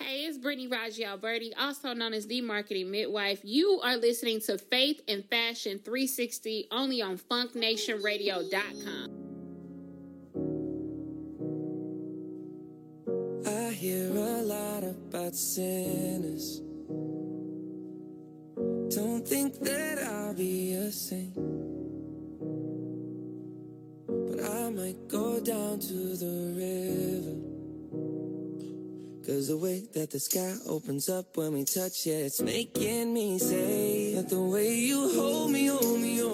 Hey, it's Brittany Raji Alberti, also known as the Marketing Midwife. You are listening to Faith and Fashion 360 only on FunkNationRadio.com. I hear a lot about sinners. Don't think that I'll be a saint. But I might go down to the river. Cause the way that the sky opens up when we touch it, it's making me say that the way you hold me, hold me, hold me,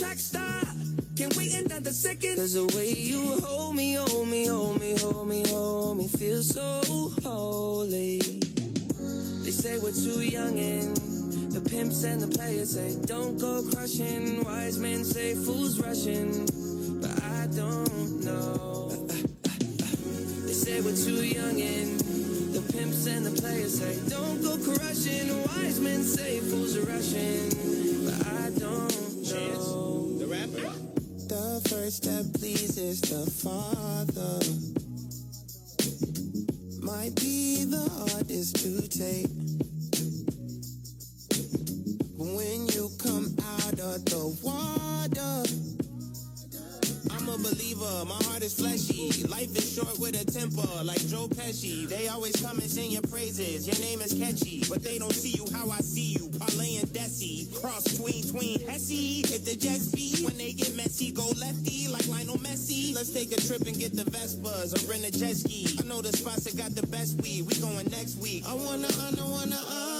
track star. Can't wait another second. Cause the way you hold me, hold me, hold me, hold me, hold me, feel so holy. They say we're too young and the pimps and the players say don't go crushing. Wise men say fools rushing, but I don't know. They say we're too young and the pimps and the players say don't go crushing. Wise men say fools are rushing, but I don't know. The rapper. The first step pleases the Father. Might be the hardest to take. When you come out of the water, I'm a believer, my heart is fleshy. Life is short with a temper, like Joe Pesci. They always come and sing your praises. Your name is catchy, but they don't see you how I see you. And Desi, cross tween tween Hesse. If the Jets beat, when they get messy, go lefty like Lionel Messi. Let's take a trip and get the Vespas or rent a jet ski. I know the spots that got the best weed. We going next week. I wanna honor, wanna honor you.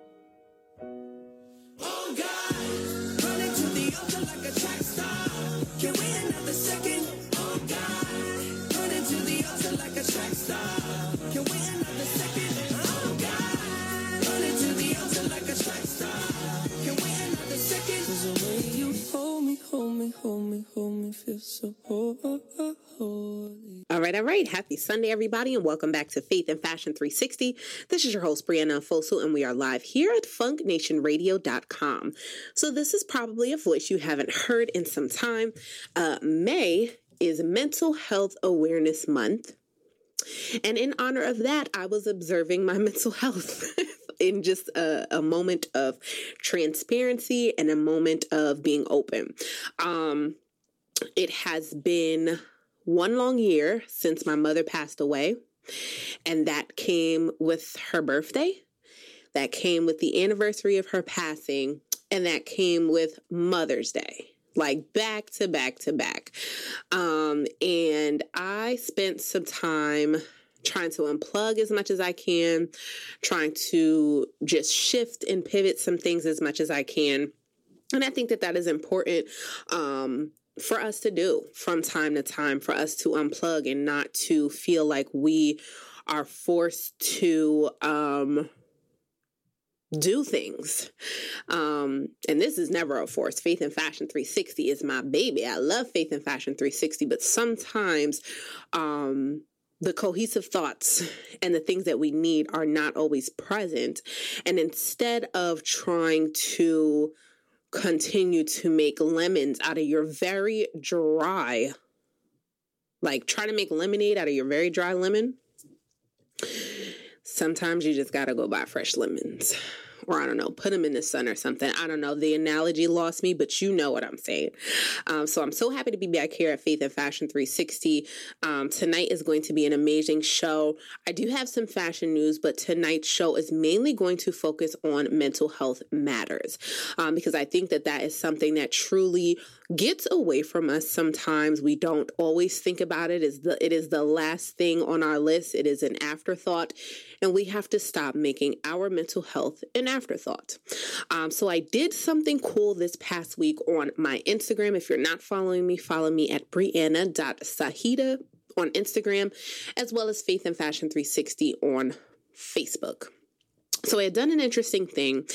God, running to the altar like a track star. Can we another second? God, running to the altar like a track star. Can we another second? God, running to the altar like a track star. Can we another second? The way you hold All right, all right. Happy Sunday, everybody, and welcome back to Faith and Fashion 360. This is your host, Brianna Fosu, and we are live here at funknationradio.com. So, this is probably a voice you haven't heard in some time. Uh, May is Mental Health Awareness Month. And in honor of that, I was observing my mental health in just a, a moment of transparency and a moment of being open. Um, it has been one long year since my mother passed away, and that came with her birthday, that came with the anniversary of her passing, and that came with Mother's Day. Like back to back to back. Um, and I spent some time trying to unplug as much as I can, trying to just shift and pivot some things as much as I can. And I think that that is important um, for us to do from time to time, for us to unplug and not to feel like we are forced to um, do things. Um, and this is never a force. Faith and Fashion 360 is my baby. I love Faith and Fashion 360, but sometimes um, the cohesive thoughts and the things that we need are not always present. And instead of trying to continue to make lemons out of your very dry, like try to make lemonade out of your very dry lemon, sometimes you just got to go buy fresh lemons or I don't know, put them in the sun or something. I don't know. The analogy lost me, but you know what I'm saying. Um, so I'm so happy to be back here at Faith and Fashion 360. Um, tonight is going to be an amazing show. I do have some fashion news, but tonight's show is mainly going to focus on mental health matters um, because I think that that is something that truly gets away from us sometimes we don't always think about it is the it is the last thing on our list it is an afterthought and we have to stop making our mental health an afterthought um, so i did something cool this past week on my instagram if you're not following me follow me at brianna.sahida on instagram as well as faith and fashion 360 on facebook so I had done an interesting thing.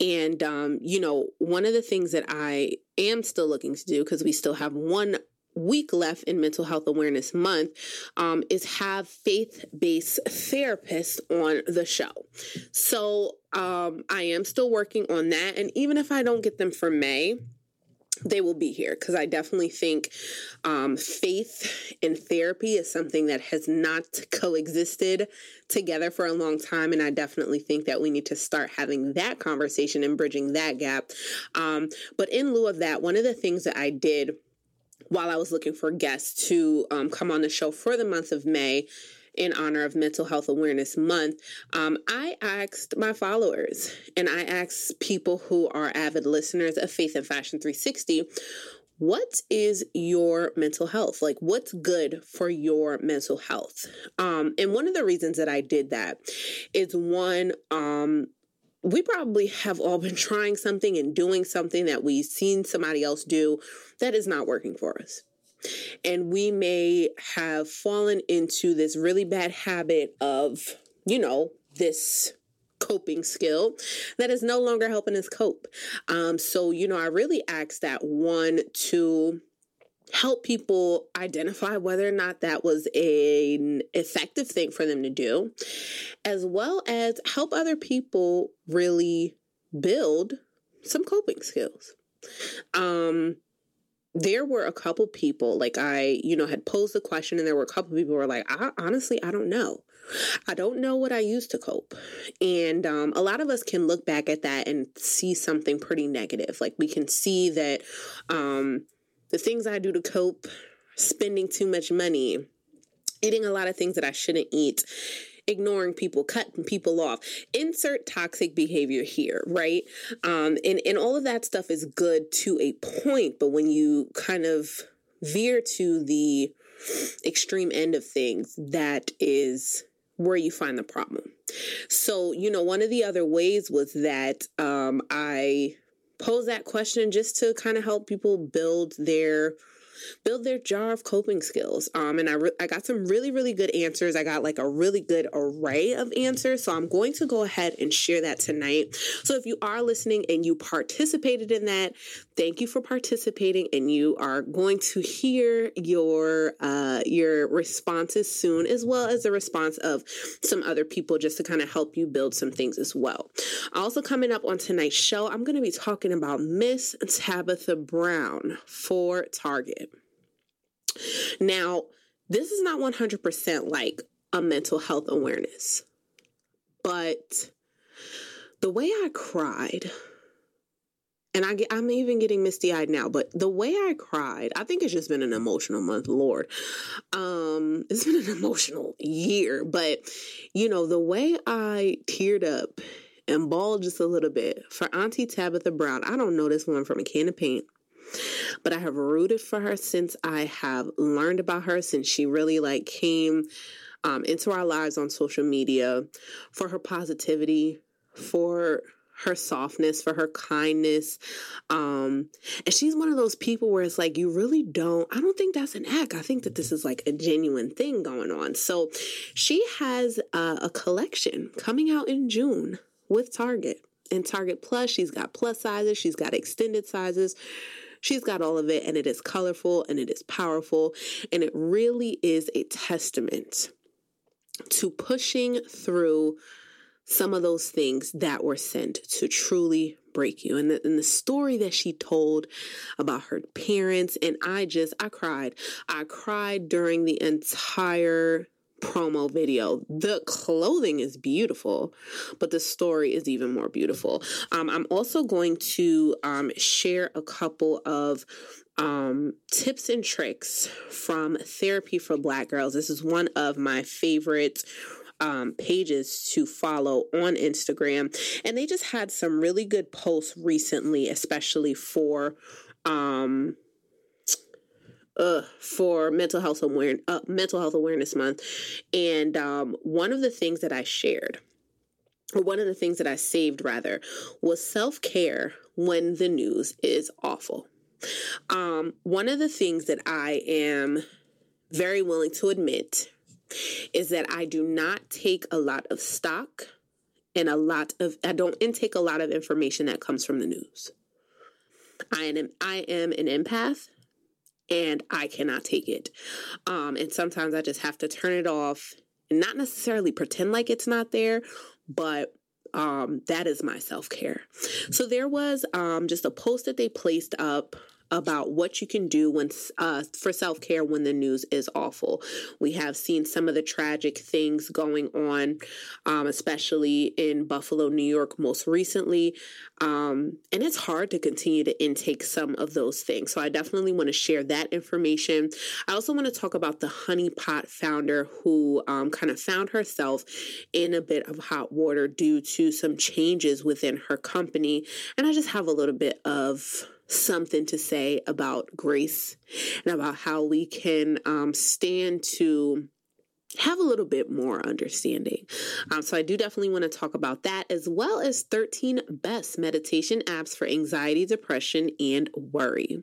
And, um, you know, one of the things that I am still looking to do, because we still have one week left in Mental Health Awareness Month um, is have faith based therapists on the show. So um, I am still working on that. And even if I don't get them for May, they will be here because I definitely think um, faith and therapy is something that has not coexisted together for a long time. And I definitely think that we need to start having that conversation and bridging that gap. Um, but in lieu of that, one of the things that I did while I was looking for guests to um, come on the show for the month of May in honor of Mental Health Awareness Month, um, I asked my followers and I asked people who are avid listeners of Faith and Fashion 360 what is your mental health? Like what's good for your mental health? Um, and one of the reasons that i did that is one um, we probably have all been trying something and doing something that we've seen somebody else do that is not working for us and we may have fallen into this really bad habit of, you know, this coping skill that is no longer helping us cope. Um, so, you know, I really ask that one to help people identify whether or not that was an effective thing for them to do, as well as help other people really build some coping skills. Um, there were a couple people like i you know had posed the question and there were a couple people were like I, honestly i don't know. I don't know what i used to cope. And um, a lot of us can look back at that and see something pretty negative. Like we can see that um, the things i do to cope spending too much money eating a lot of things that i shouldn't eat ignoring people, cutting people off. Insert toxic behavior here, right? Um, and, and all of that stuff is good to a point, but when you kind of veer to the extreme end of things, that is where you find the problem. So, you know, one of the other ways was that um, I posed that question just to kind of help people build their build their jar of coping skills. Um, and I, re- I got some really, really good answers. I got like a really good array of answers. So I'm going to go ahead and share that tonight. So if you are listening and you participated in that, thank you for participating. And you are going to hear your uh, your responses soon, as well as the response of some other people, just to kind of help you build some things as well. Also coming up on tonight's show, I'm going to be talking about Miss Tabitha Brown for Target. Now, this is not 100% like a mental health awareness, but the way I cried, and I get, I'm even getting misty eyed now, but the way I cried, I think it's just been an emotional month, Lord. Um, it's been an emotional year, but you know, the way I teared up and bawled just a little bit for Auntie Tabitha Brown, I don't know this one from a can of paint. But I have rooted for her since I have learned about her, since she really like came um, into our lives on social media for her positivity, for her softness, for her kindness. Um, and she's one of those people where it's like, you really don't, I don't think that's an act. I think that this is like a genuine thing going on. So she has uh, a collection coming out in June with Target. and Target Plus, she's got plus sizes, she's got extended sizes. She's got all of it, and it is colorful and it is powerful, and it really is a testament to pushing through some of those things that were sent to truly break you. And the, and the story that she told about her parents, and I just, I cried. I cried during the entire promo video. The clothing is beautiful, but the story is even more beautiful. Um, I'm also going to um, share a couple of um, tips and tricks from Therapy for Black Girls. This is one of my favorite um, pages to follow on Instagram. And they just had some really good posts recently, especially for. Um, uh, for mental health awareness, uh, mental health awareness month, and um, one of the things that I shared, or one of the things that I saved rather, was self care when the news is awful. Um, one of the things that I am very willing to admit is that I do not take a lot of stock and a lot of I don't intake a lot of information that comes from the news. I am I am an empath and I cannot take it. Um, and sometimes I just have to turn it off and not necessarily pretend like it's not there, but um, that is my self care. So there was um, just a post that they placed up about what you can do when uh, for self care when the news is awful. We have seen some of the tragic things going on, um, especially in Buffalo, New York, most recently. Um, and it's hard to continue to intake some of those things. So I definitely want to share that information. I also want to talk about the Honey Pot founder who um, kind of found herself in a bit of hot water due to some changes within her company. And I just have a little bit of something to say about grace and about how we can um, stand to have a little bit more understanding. Um, so, I do definitely want to talk about that as well as 13 best meditation apps for anxiety, depression, and worry.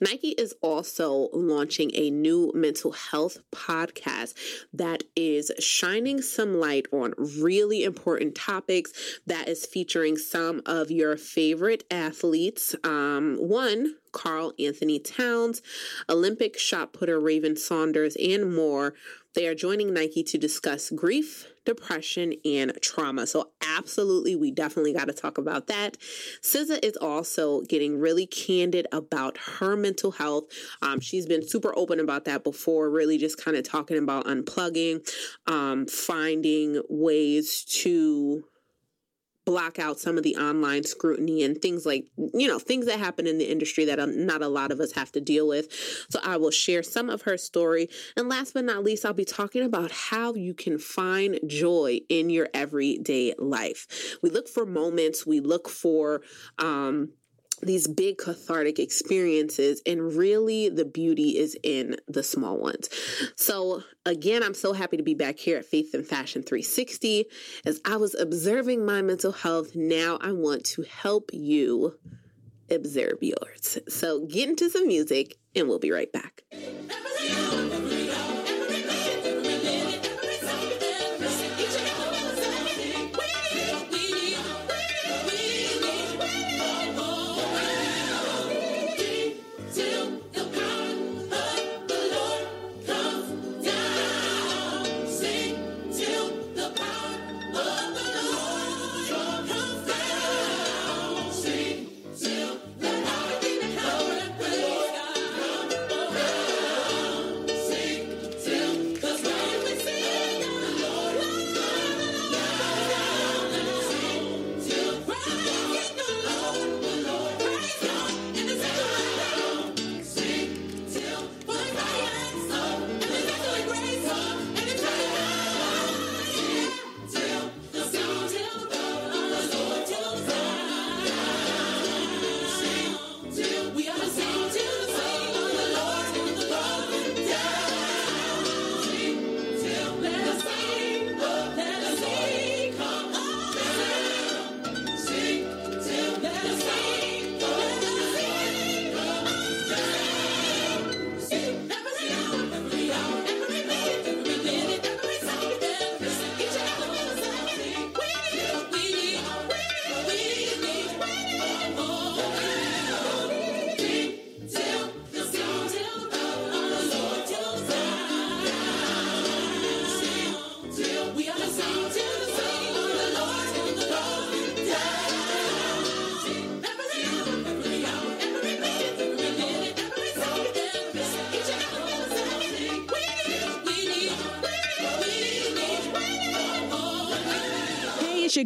Nike is also launching a new mental health podcast that is shining some light on really important topics, that is featuring some of your favorite athletes. Um, one, Karl-Anthony Towns, Olympic shot putter Raven Saunders, and more. They are joining Nike to discuss grief, depression, and trauma. So, absolutely, we definitely got to talk about that. SZA is also getting really candid about her mental health. Um, she's been super open about that before, really just kind of talking about unplugging, um, finding ways to block out some of the online scrutiny and things like, you know, things that happen in the industry that not a lot of us have to deal with. So I will share some of her story. And last but not least, I'll be talking about how you can find joy in your everyday life. We look for moments, we look for, um, these big cathartic experiences and really the beauty is in the small ones. So again, I'm so happy to be back here at Faith and Fashion 360 as I was observing my mental health. Now I want to help you observe yours. So get into some music and we'll be right back.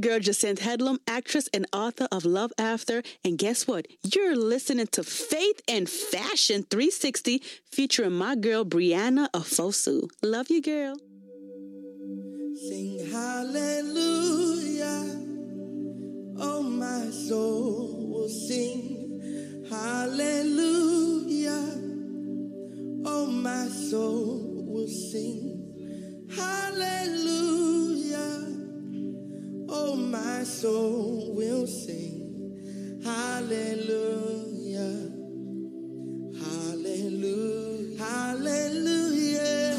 girl Jacinth Headlam, actress and author of Love After. And guess what? You're listening to Faith and Fashion 360 featuring my girl Brianna Afosu. Love you, girl. Sing hallelujah. Oh, my soul will sing hallelujah. Oh, my soul will sing hallelujah. Oh, my soul will sing. Hallelujah. Hallelujah. Hallelujah.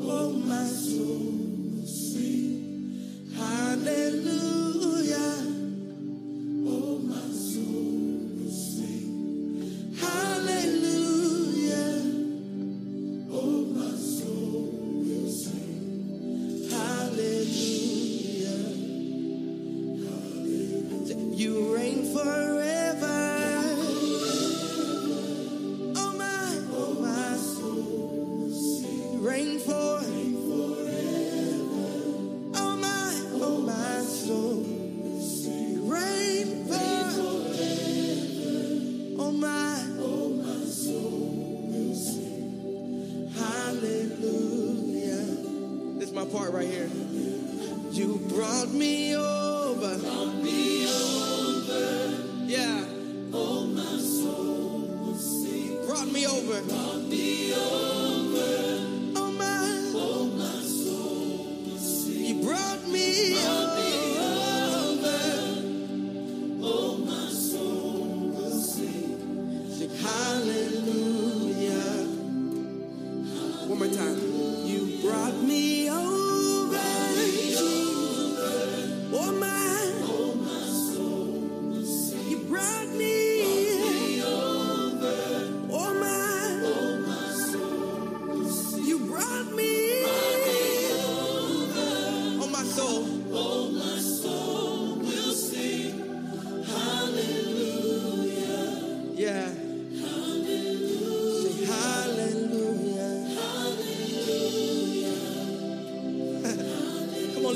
Oh, my soul will sing. Hallelujah.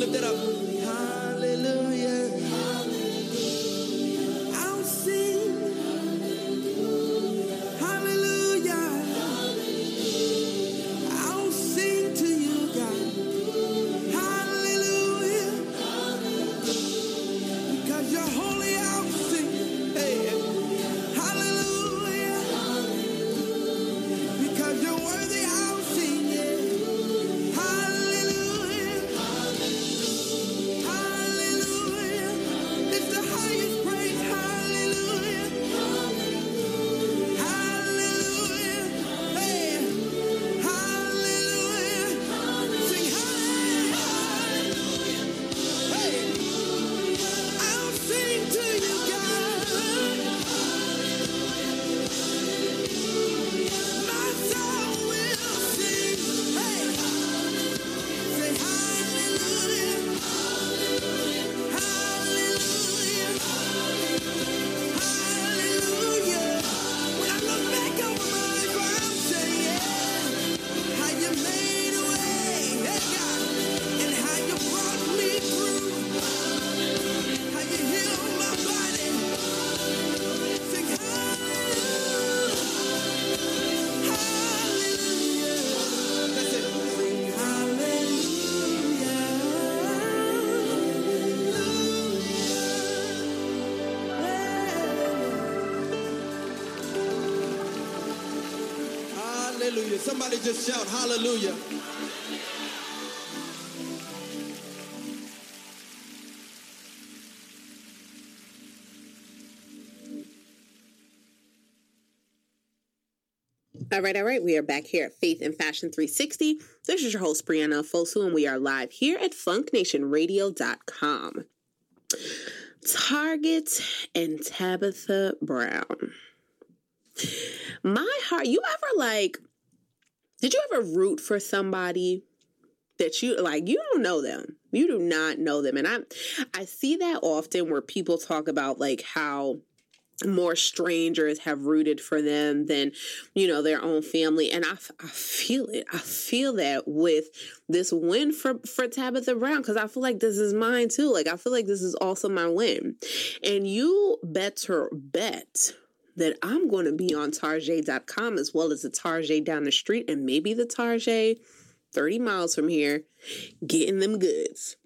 lifted up. Somebody just shout hallelujah. All right, all right. We are back here at Faith and Fashion 360. This is your host, Brianna Fosu, and we are live here at funknationradio.com. Target and Tabitha Brown. My heart, you ever like did you ever root for somebody that you like you don't know them. You do not know them. And I I see that often where people talk about like how more strangers have rooted for them than you know their own family and i, I feel it i feel that with this win for for tabitha brown because i feel like this is mine too like i feel like this is also my win and you better bet that i'm going to be on tarjay.com as well as the tarjay down the street and maybe the tarjay 30 miles from here getting them goods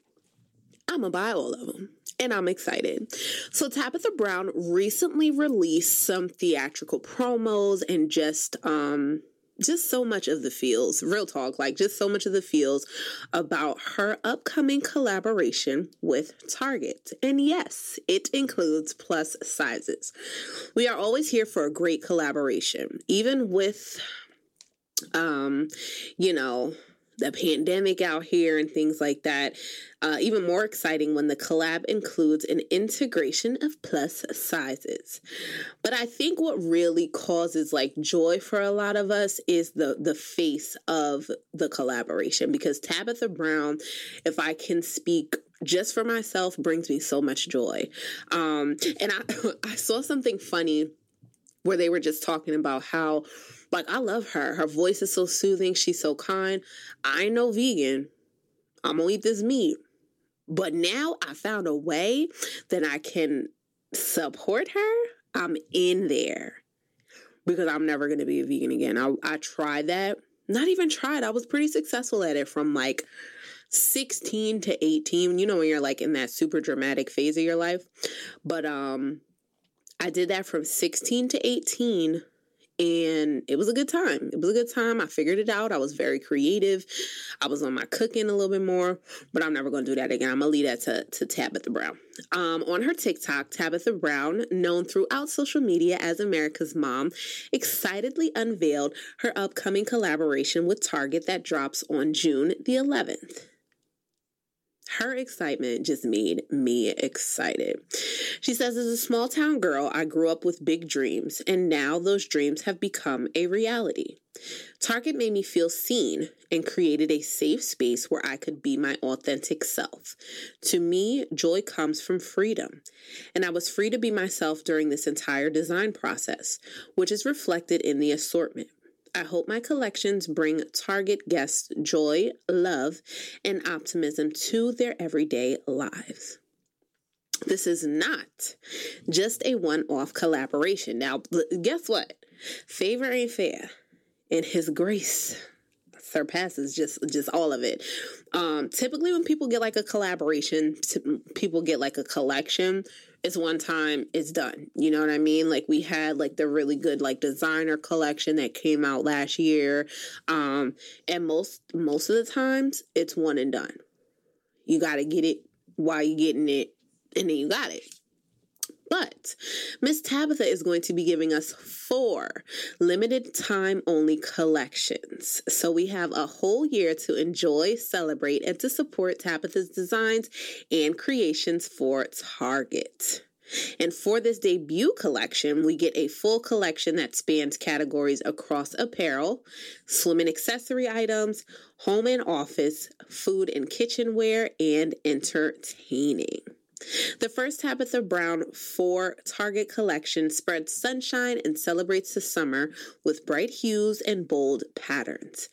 i'm gonna buy all of them and I'm excited. So, Tabitha Brown recently released some theatrical promos and just, um, just so much of the feels, real talk, like just so much of the feels about her upcoming collaboration with Target. And yes, it includes plus sizes. We are always here for a great collaboration, even with, um, you know, the pandemic out here and things like that. Uh, even more exciting when the collab includes an integration of plus sizes. But I think what really causes like joy for a lot of us is the the face of the collaboration because Tabitha Brown, if I can speak just for myself, brings me so much joy. Um, and I I saw something funny where they were just talking about how like I love her. Her voice is so soothing. She's so kind. I know vegan. I'm gonna eat this meat. But now I found a way that I can support her. I'm in there because I'm never gonna be a vegan again. I, I tried that. Not even tried. I was pretty successful at it from like 16 to 18. You know when you're like in that super dramatic phase of your life. But um I did that from 16 to 18 and it was a good time. It was a good time. I figured it out. I was very creative. I was on my cooking a little bit more, but I'm never going to do that again. I'm going to leave that to, to Tabitha Brown. Um, on her TikTok, Tabitha Brown, known throughout social media as America's Mom, excitedly unveiled her upcoming collaboration with Target that drops on June the 11th. Her excitement just made me excited. She says, As a small town girl, I grew up with big dreams, and now those dreams have become a reality. Target made me feel seen and created a safe space where I could be my authentic self. To me, joy comes from freedom, and I was free to be myself during this entire design process, which is reflected in the assortment. I hope my collections bring Target guests joy, love, and optimism to their everyday lives. This is not just a one off collaboration. Now, guess what? Favor ain't fair, and His grace surpasses just just all of it. Um, typically, when people get like a collaboration, people get like a collection it's one time it's done. You know what i mean? Like we had like the really good like designer collection that came out last year. Um and most most of the times it's one and done. You got to get it while you're getting it and then you got it but Miss Tabitha is going to be giving us four limited time only collections. So we have a whole year to enjoy, celebrate, and to support Tabitha's designs and creations for Target. And for this debut collection, we get a full collection that spans categories across apparel, swim and accessory items, home and office, food and kitchenware, and entertaining. The first Tabitha Brown 4 Target collection spreads sunshine and celebrates the summer with bright hues and bold patterns.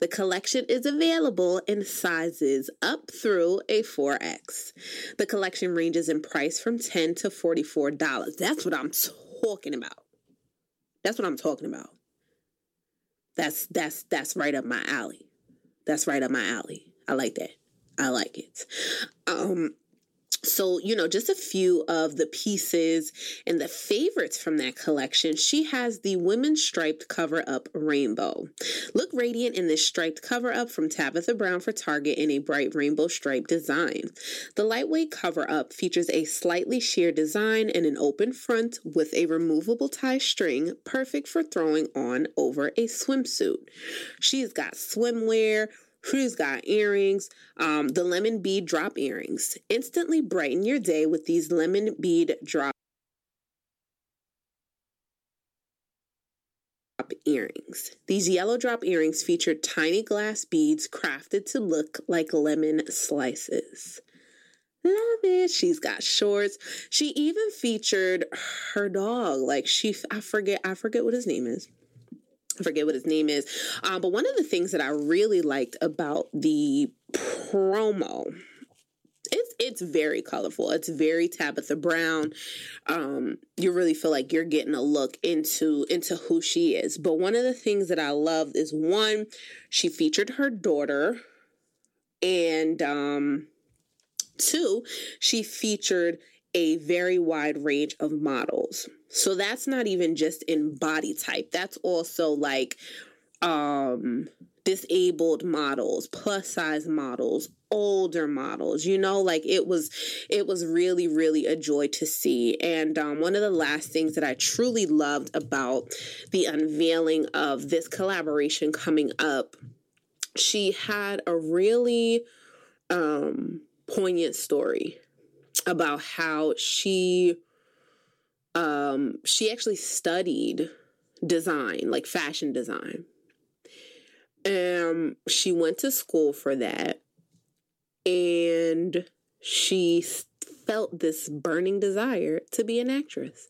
The collection is available in sizes up through a 4X. The collection ranges in price from 10 to $44. That's what I'm talking about. That's what I'm talking about. That's that's that's right up my alley. That's right up my alley. I like that. I like it. Um so, you know, just a few of the pieces and the favorites from that collection. She has the women's striped cover up rainbow. Look radiant in this striped cover up from Tabitha Brown for Target in a bright rainbow stripe design. The lightweight cover up features a slightly sheer design and an open front with a removable tie string, perfect for throwing on over a swimsuit. She's got swimwear, She's got earrings, um, the lemon bead drop earrings. Instantly brighten your day with these lemon bead drop earrings. These yellow drop earrings feature tiny glass beads crafted to look like lemon slices. Love it. She's got shorts. She even featured her dog. Like she, I forget, I forget what his name is. I forget what his name is. Um, but one of the things that I really liked about the promo it's it's very colorful. It's very Tabitha Brown. Um, you really feel like you're getting a look into into who she is. But one of the things that I loved is one, she featured her daughter, and um, two, she featured a very wide range of models. So that's not even just in body type. That's also like um disabled models, plus size models, older models. You know, like it was it was really really a joy to see. And um, one of the last things that I truly loved about the unveiling of this collaboration coming up, she had a really um poignant story about how she um she actually studied design like fashion design um, she went to school for that and she felt this burning desire to be an actress.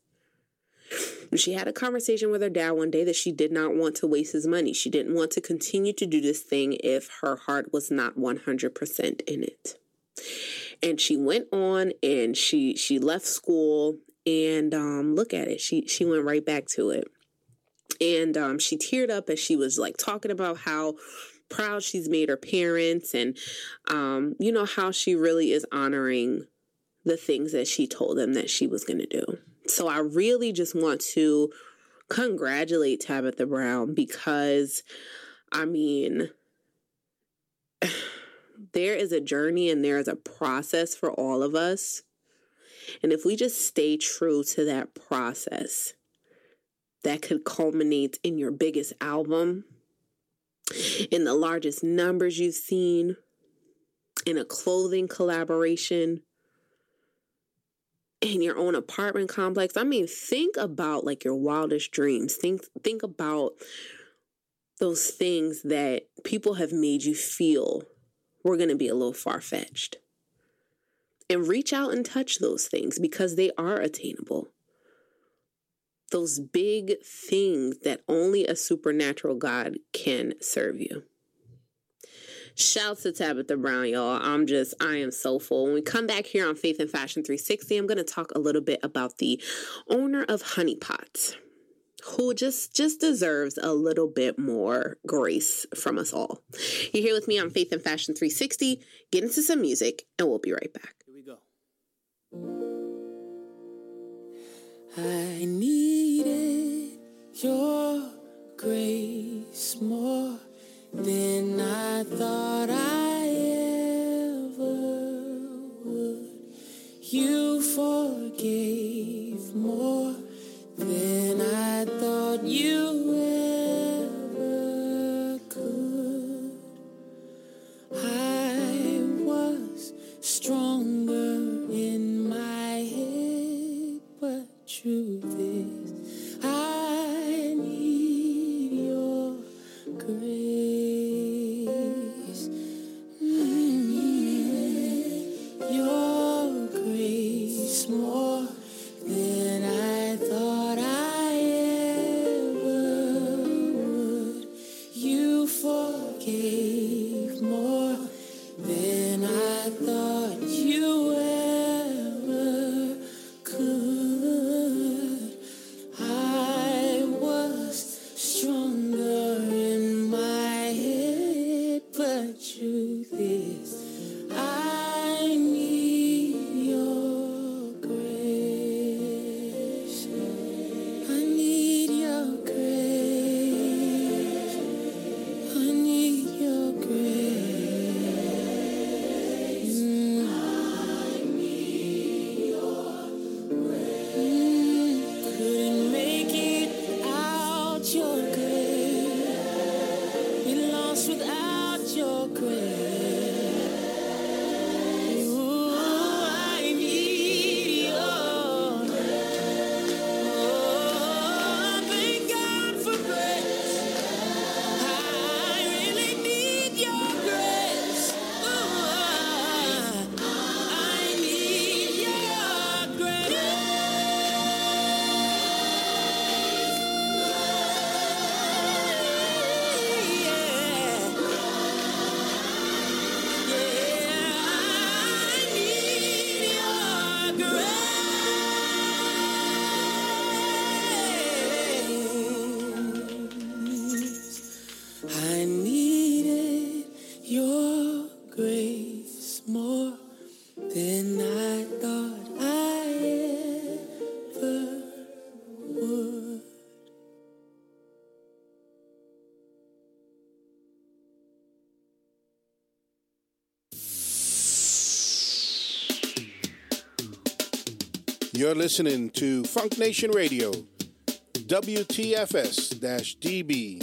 She had a conversation with her dad one day that she did not want to waste his money. She didn't want to continue to do this thing if her heart was not 100% in it. And she went on and she she left school and um look at it. She she went right back to it and um, she teared up as she was like talking about how proud she's made her parents and um, you know how she really is honoring the things that she told them that she was going to do so i really just want to congratulate tabitha brown because i mean there is a journey and there is a process for all of us and if we just stay true to that process that could culminate in your biggest album, in the largest numbers you've seen, in a clothing collaboration, in your own apartment complex. I mean, think about like your wildest dreams. Think think about those things that people have made you feel were going to be a little far-fetched. And reach out and touch those things because they are attainable those big things that only a supernatural God can serve you. Shouts to Tabitha Brown, y'all. I'm just, I am so full. When we come back here on Faith and Fashion 360, I'm going to talk a little bit about the owner of Honeypot, who just just deserves a little bit more grace from us all. You're here with me on Faith and Fashion 360. Get into some music, and we'll be right back. I needed your grace more than I thought I ever would. You forgave more than I thought you You're listening to Funk Nation Radio, WTFS DB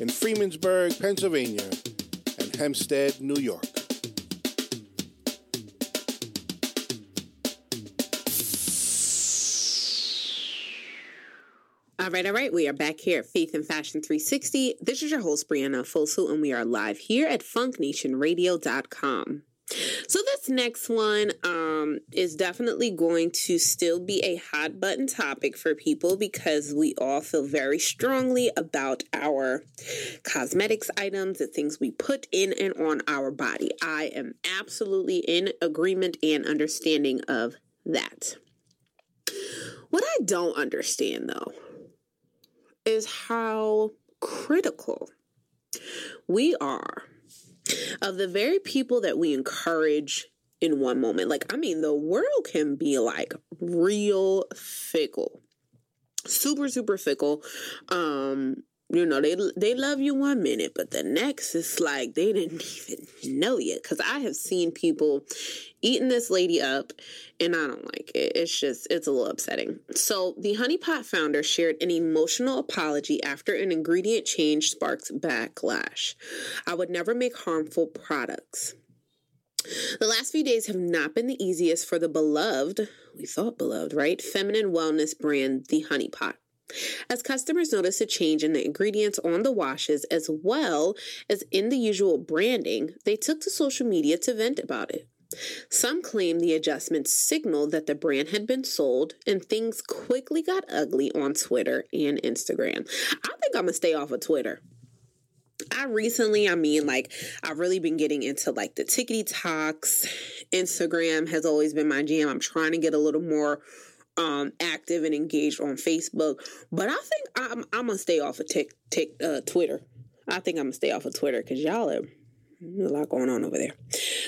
in Freemansburg, Pennsylvania, and Hempstead, New York. All right, all right. We are back here at Faith and Fashion 360. This is your host, Brianna Fosu, and we are live here at funknationradio.com. So this next one um, is definitely going to still be a hot button topic for people because we all feel very strongly about our cosmetics items, the things we put in and on our body. I am absolutely in agreement and understanding of that. What I don't understand though is how critical we are of the very people that we encourage in one moment. Like, I mean, the world can be like real fickle, super, super fickle. Um, you know they they love you one minute but the next is like they didn't even know yet because i have seen people eating this lady up and i don't like it. It's just it's a little upsetting. So the honeypot founder shared an emotional apology after an ingredient change sparks backlash. I would never make harmful products the last few days have not been the easiest for the beloved, we thought beloved, right? Feminine wellness brand, The Honeypot as customers notice a change in the ingredients on the washes as well as in the usual branding, they took to social media to vent about it. Some claim the adjustments signaled that the brand had been sold, and things quickly got ugly on Twitter and Instagram. I think I'm gonna stay off of Twitter. I recently, I mean, like, I've really been getting into like the tickety talks. Instagram has always been my jam. I'm trying to get a little more um, active and engaged on Facebook. But I think I'm, I'm gonna stay off of tick, tick, uh, Twitter. I think I'm gonna stay off of Twitter because y'all are a lot going on over there.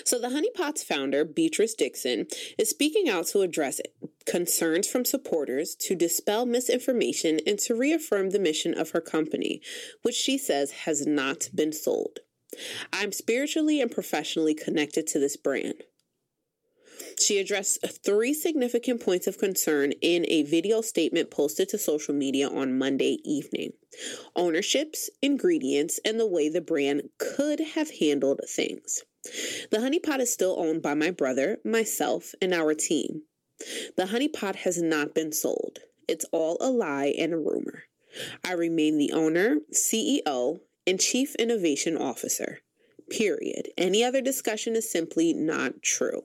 So the Honeypots founder, Beatrice Dixon, is speaking out to address it, concerns from supporters, to dispel misinformation, and to reaffirm the mission of her company, which she says has not been sold. I'm spiritually and professionally connected to this brand. She addressed three significant points of concern in a video statement posted to social media on Monday evening ownerships, ingredients, and the way the brand could have handled things. The honeypot is still owned by my brother, myself, and our team. The honeypot has not been sold. It's all a lie and a rumor. I remain the owner, CEO, and Chief Innovation Officer. Period. Any other discussion is simply not true.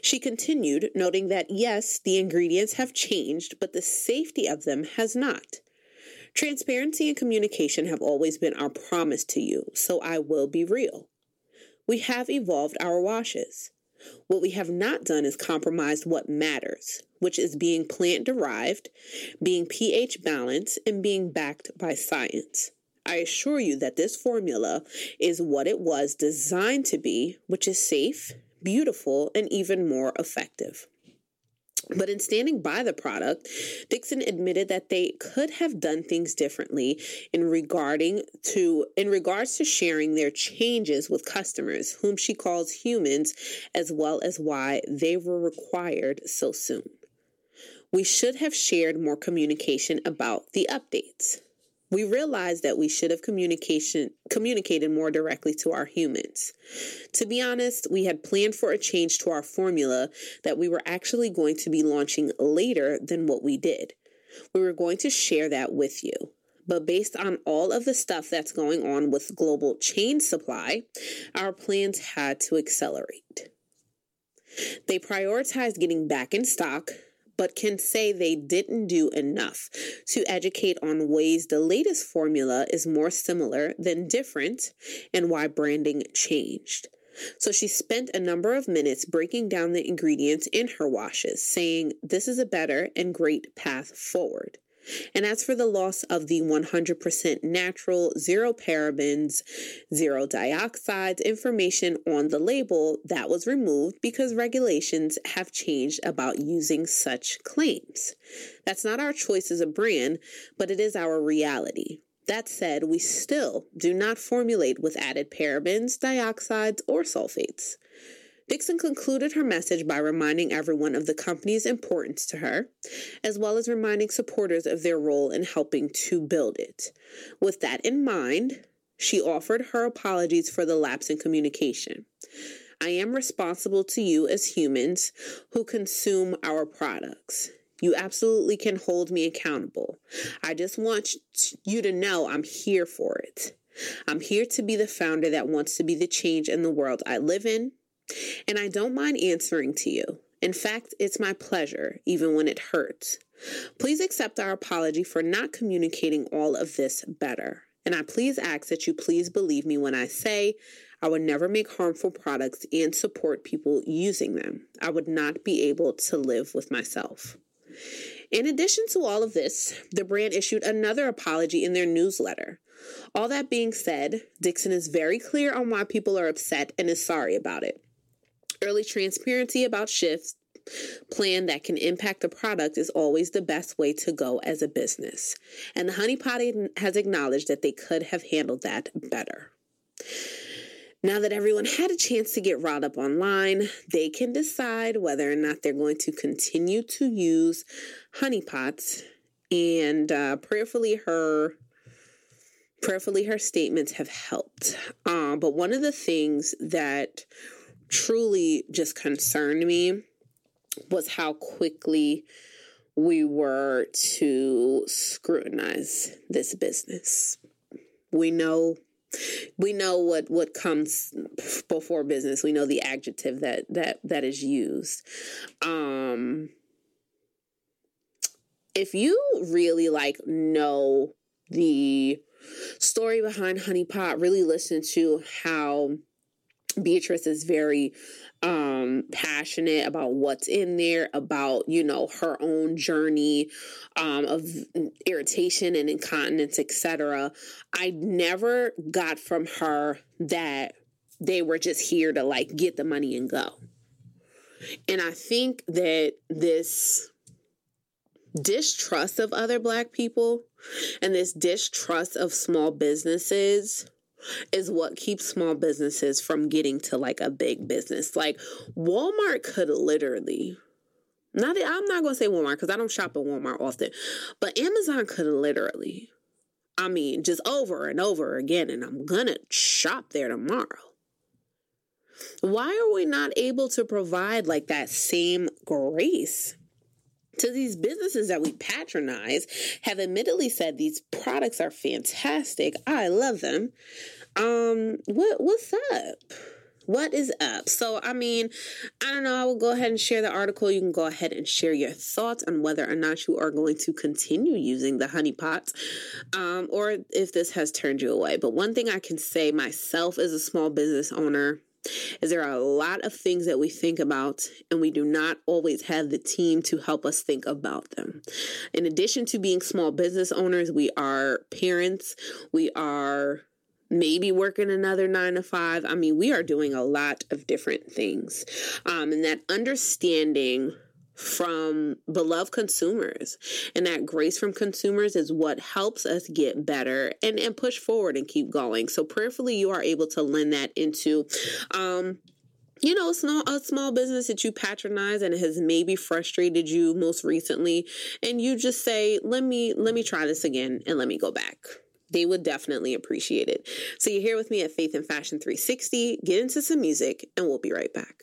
She continued, noting that yes, the ingredients have changed, but the safety of them has not. Transparency and communication have always been our promise to you, so I will be real. We have evolved our washes. What we have not done is compromised what matters, which is being plant derived, being pH balanced, and being backed by science. I assure you that this formula is what it was designed to be, which is safe, beautiful, and even more effective. But in standing by the product, Dixon admitted that they could have done things differently in regarding to in regards to sharing their changes with customers, whom she calls humans, as well as why they were required so soon. We should have shared more communication about the updates. We realized that we should have communication communicated more directly to our humans. To be honest, we had planned for a change to our formula that we were actually going to be launching later than what we did. We were going to share that with you. But based on all of the stuff that's going on with global chain supply, our plans had to accelerate. They prioritized getting back in stock, but can say they didn't do enough to educate on ways the latest formula is more similar than different and why branding changed. So she spent a number of minutes breaking down the ingredients in her washes, saying this is a better and great path forward. And as for the loss of the 100% natural, zero parabens, zero dioxides information on the label, that was removed because regulations have changed about using such claims. That's not our choice as a brand, but it is our reality. That said, we still do not formulate with added parabens, dioxides, or sulfates. Dixon concluded her message by reminding everyone of the company's importance to her, as well as reminding supporters of their role in helping to build it. With that in mind, she offered her apologies for the lapse in communication. I am responsible to you as humans who consume our products. You absolutely can hold me accountable. I just want you to know I'm here for it. I'm here to be the founder that wants to be the change in the world I live in, and I don't mind answering to you. In fact, it's my pleasure, even when it hurts. Please accept our apology for not communicating all of this better. And I please ask that you please believe me when I say I would never make harmful products and support people using them. I would not be able to live with myself. In addition to all of this, the brand issued another apology in their newsletter. All that being said, Dixon is very clear on why people are upset and is sorry about it. Early transparency about shifts plan that can impact the product is always the best way to go as a business. And the Honey Pot has acknowledged that they could have handled that better. Now that everyone had a chance to get riled up online, they can decide whether or not they're going to continue to use honeypots. And uh, prayerfully, her prayerfully her statements have helped. Uh, but one of the things that truly just concerned me was how quickly we were to scrutinize this business. We know we know what what comes before business we know the adjective that that that is used um if you really like know the story behind honeypot really listen to how Beatrice is very um passionate about what's in there about you know her own journey um of irritation and incontinence etc i never got from her that they were just here to like get the money and go. And i think that this distrust of other black people and this distrust of small businesses is what keeps small businesses from getting to like a big business. Like Walmart could literally not that I'm not to say Walmart cuz I don't shop at Walmart often, but Amazon could literally I mean, just over and over again and I'm to shop there tomorrow. Why are we not able to provide like that same grace? to these businesses that we patronize have admittedly said these products are fantastic. I love them. Um, what what's up? What is up? So, I mean, I don't know. I will go ahead and share the article. You can go ahead and share your thoughts on whether or not you are going to continue using the honey pots um, or if this has turned you away. But one thing I can say myself as a small business owner, is there are a lot of things that we think about and we do not always have the team to help us think about them. In addition to being small business owners, we are parents, we are maybe working another nine to five. I mean, we are doing a lot of different things. Um, and that understanding from beloved consumers and that grace from consumers is what helps us get better and, and push forward and keep going. So prayerfully you are able to lend that into um you know, small, a small business that you patronize and has maybe frustrated you most recently, and you just say, "Let me, let me try this again, and let me go back." They would definitely appreciate it. So you're here with me at Faith and Fashion 360. Get into some music, and we'll be right back.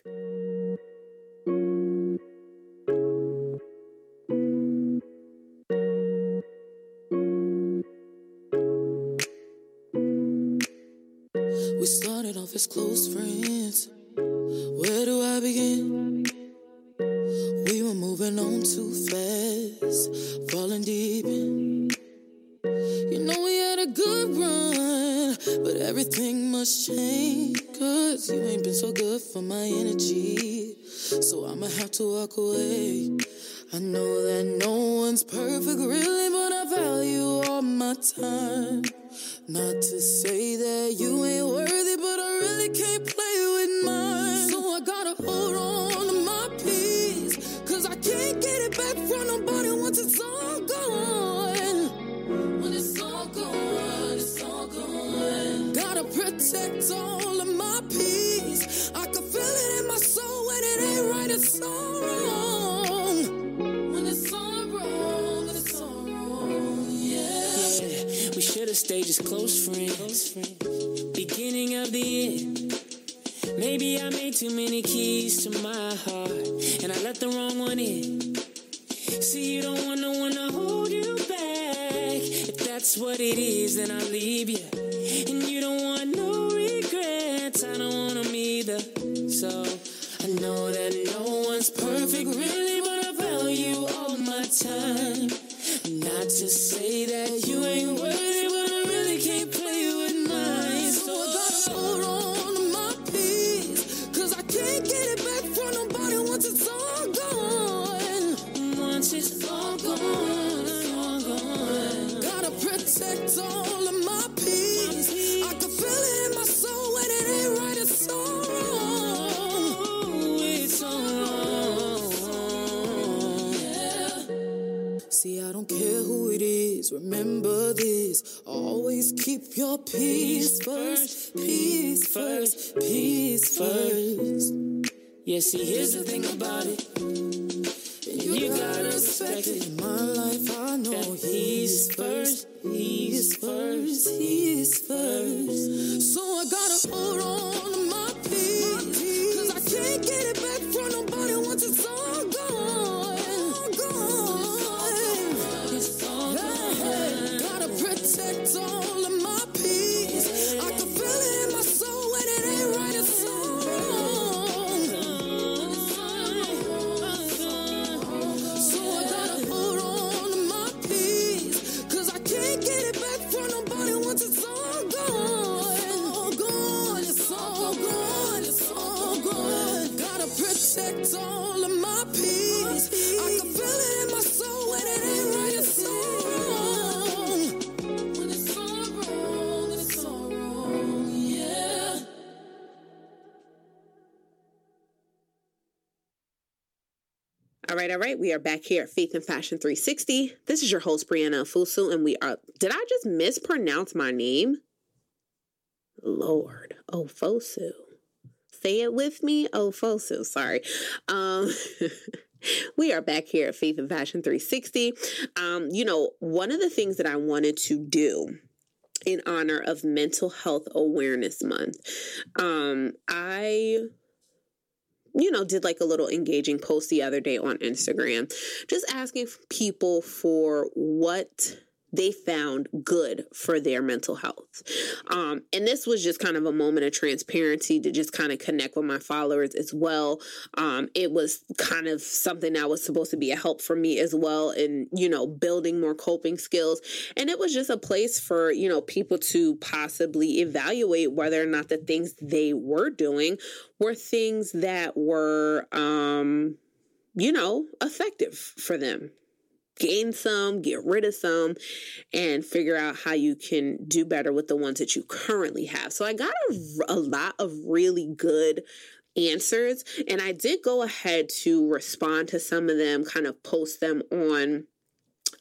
We started off as close friends. Where do I begin? We were moving on too fast, falling deep in. Everything must change. Cause you ain't been so good for my energy. So I'ma have to walk away. I know that no one's perfect, really, but I value all my time. Not to say that you ain't worthy, but I really can't protects all of my peace. I can feel it in my soul when it ain't right, it's all wrong. When it's all wrong, it's all wrong, yeah. we should have stayed just close friends. Beginning of the end. Maybe I made too many keys to my heart, and I let the wrong one in. See, you don't want no one to hold you back. If that's what it is, then I'll leave you. And you don't want So I know that no one's perfect, really, but I value all my time. Not to say that you ain't worthy, Remember this. Always keep your peace first. Peace first. Peace first. Yeah, see, here's the thing about it. And you gotta respect it. In my life, I know he's first. He's first. He's first. So I gotta hold on to my peace. Cause I can't get it back from nobody once it's All right. We are back here at Faith and Fashion 360. This is your host, Brianna Fusu, and we are. Did I just mispronounce my name? Lord. Oh, Fosu. Say it with me. Oh, Fosu. Sorry. Um, we are back here at Faith and Fashion 360. Um, you know, one of the things that I wanted to do in honor of Mental Health Awareness Month, um, I you know, did like a little engaging post the other day on Instagram, just asking people for what they found good for their mental health. Um, and this was just kind of a moment of transparency to just kind of connect with my followers as well. Um, it was kind of something that was supposed to be a help for me as well in, you know, building more coping skills. And it was just a place for, you know, people to possibly evaluate whether or not the things they were doing were things that were, um, you know, effective for them gain some, get rid of some, and figure out how you can do better with the ones that you currently have. So I got a, a lot of really good answers, and I did go ahead to respond to some of them, kind of post them on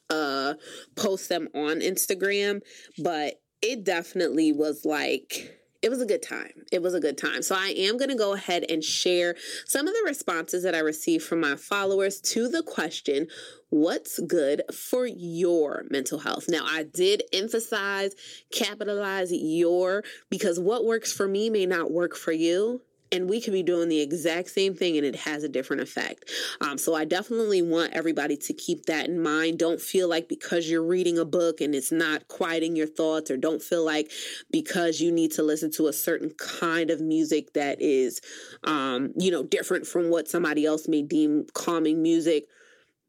uh post them on Instagram, but it definitely was like it was a good time. It was a good time. So I am going to go ahead and share some of the responses that I received from my followers to the question, what's good for your mental health? Now, I did emphasize, capitalize your, because what works for me may not work for you and we could be doing the exact same thing and it has a different effect. Um, so I definitely want everybody to keep that in mind. Don't feel like because you're reading a book and it's not quieting your thoughts, or don't feel like because you need to listen to a certain kind of music that is, um, you know, different from what somebody else may deem calming music.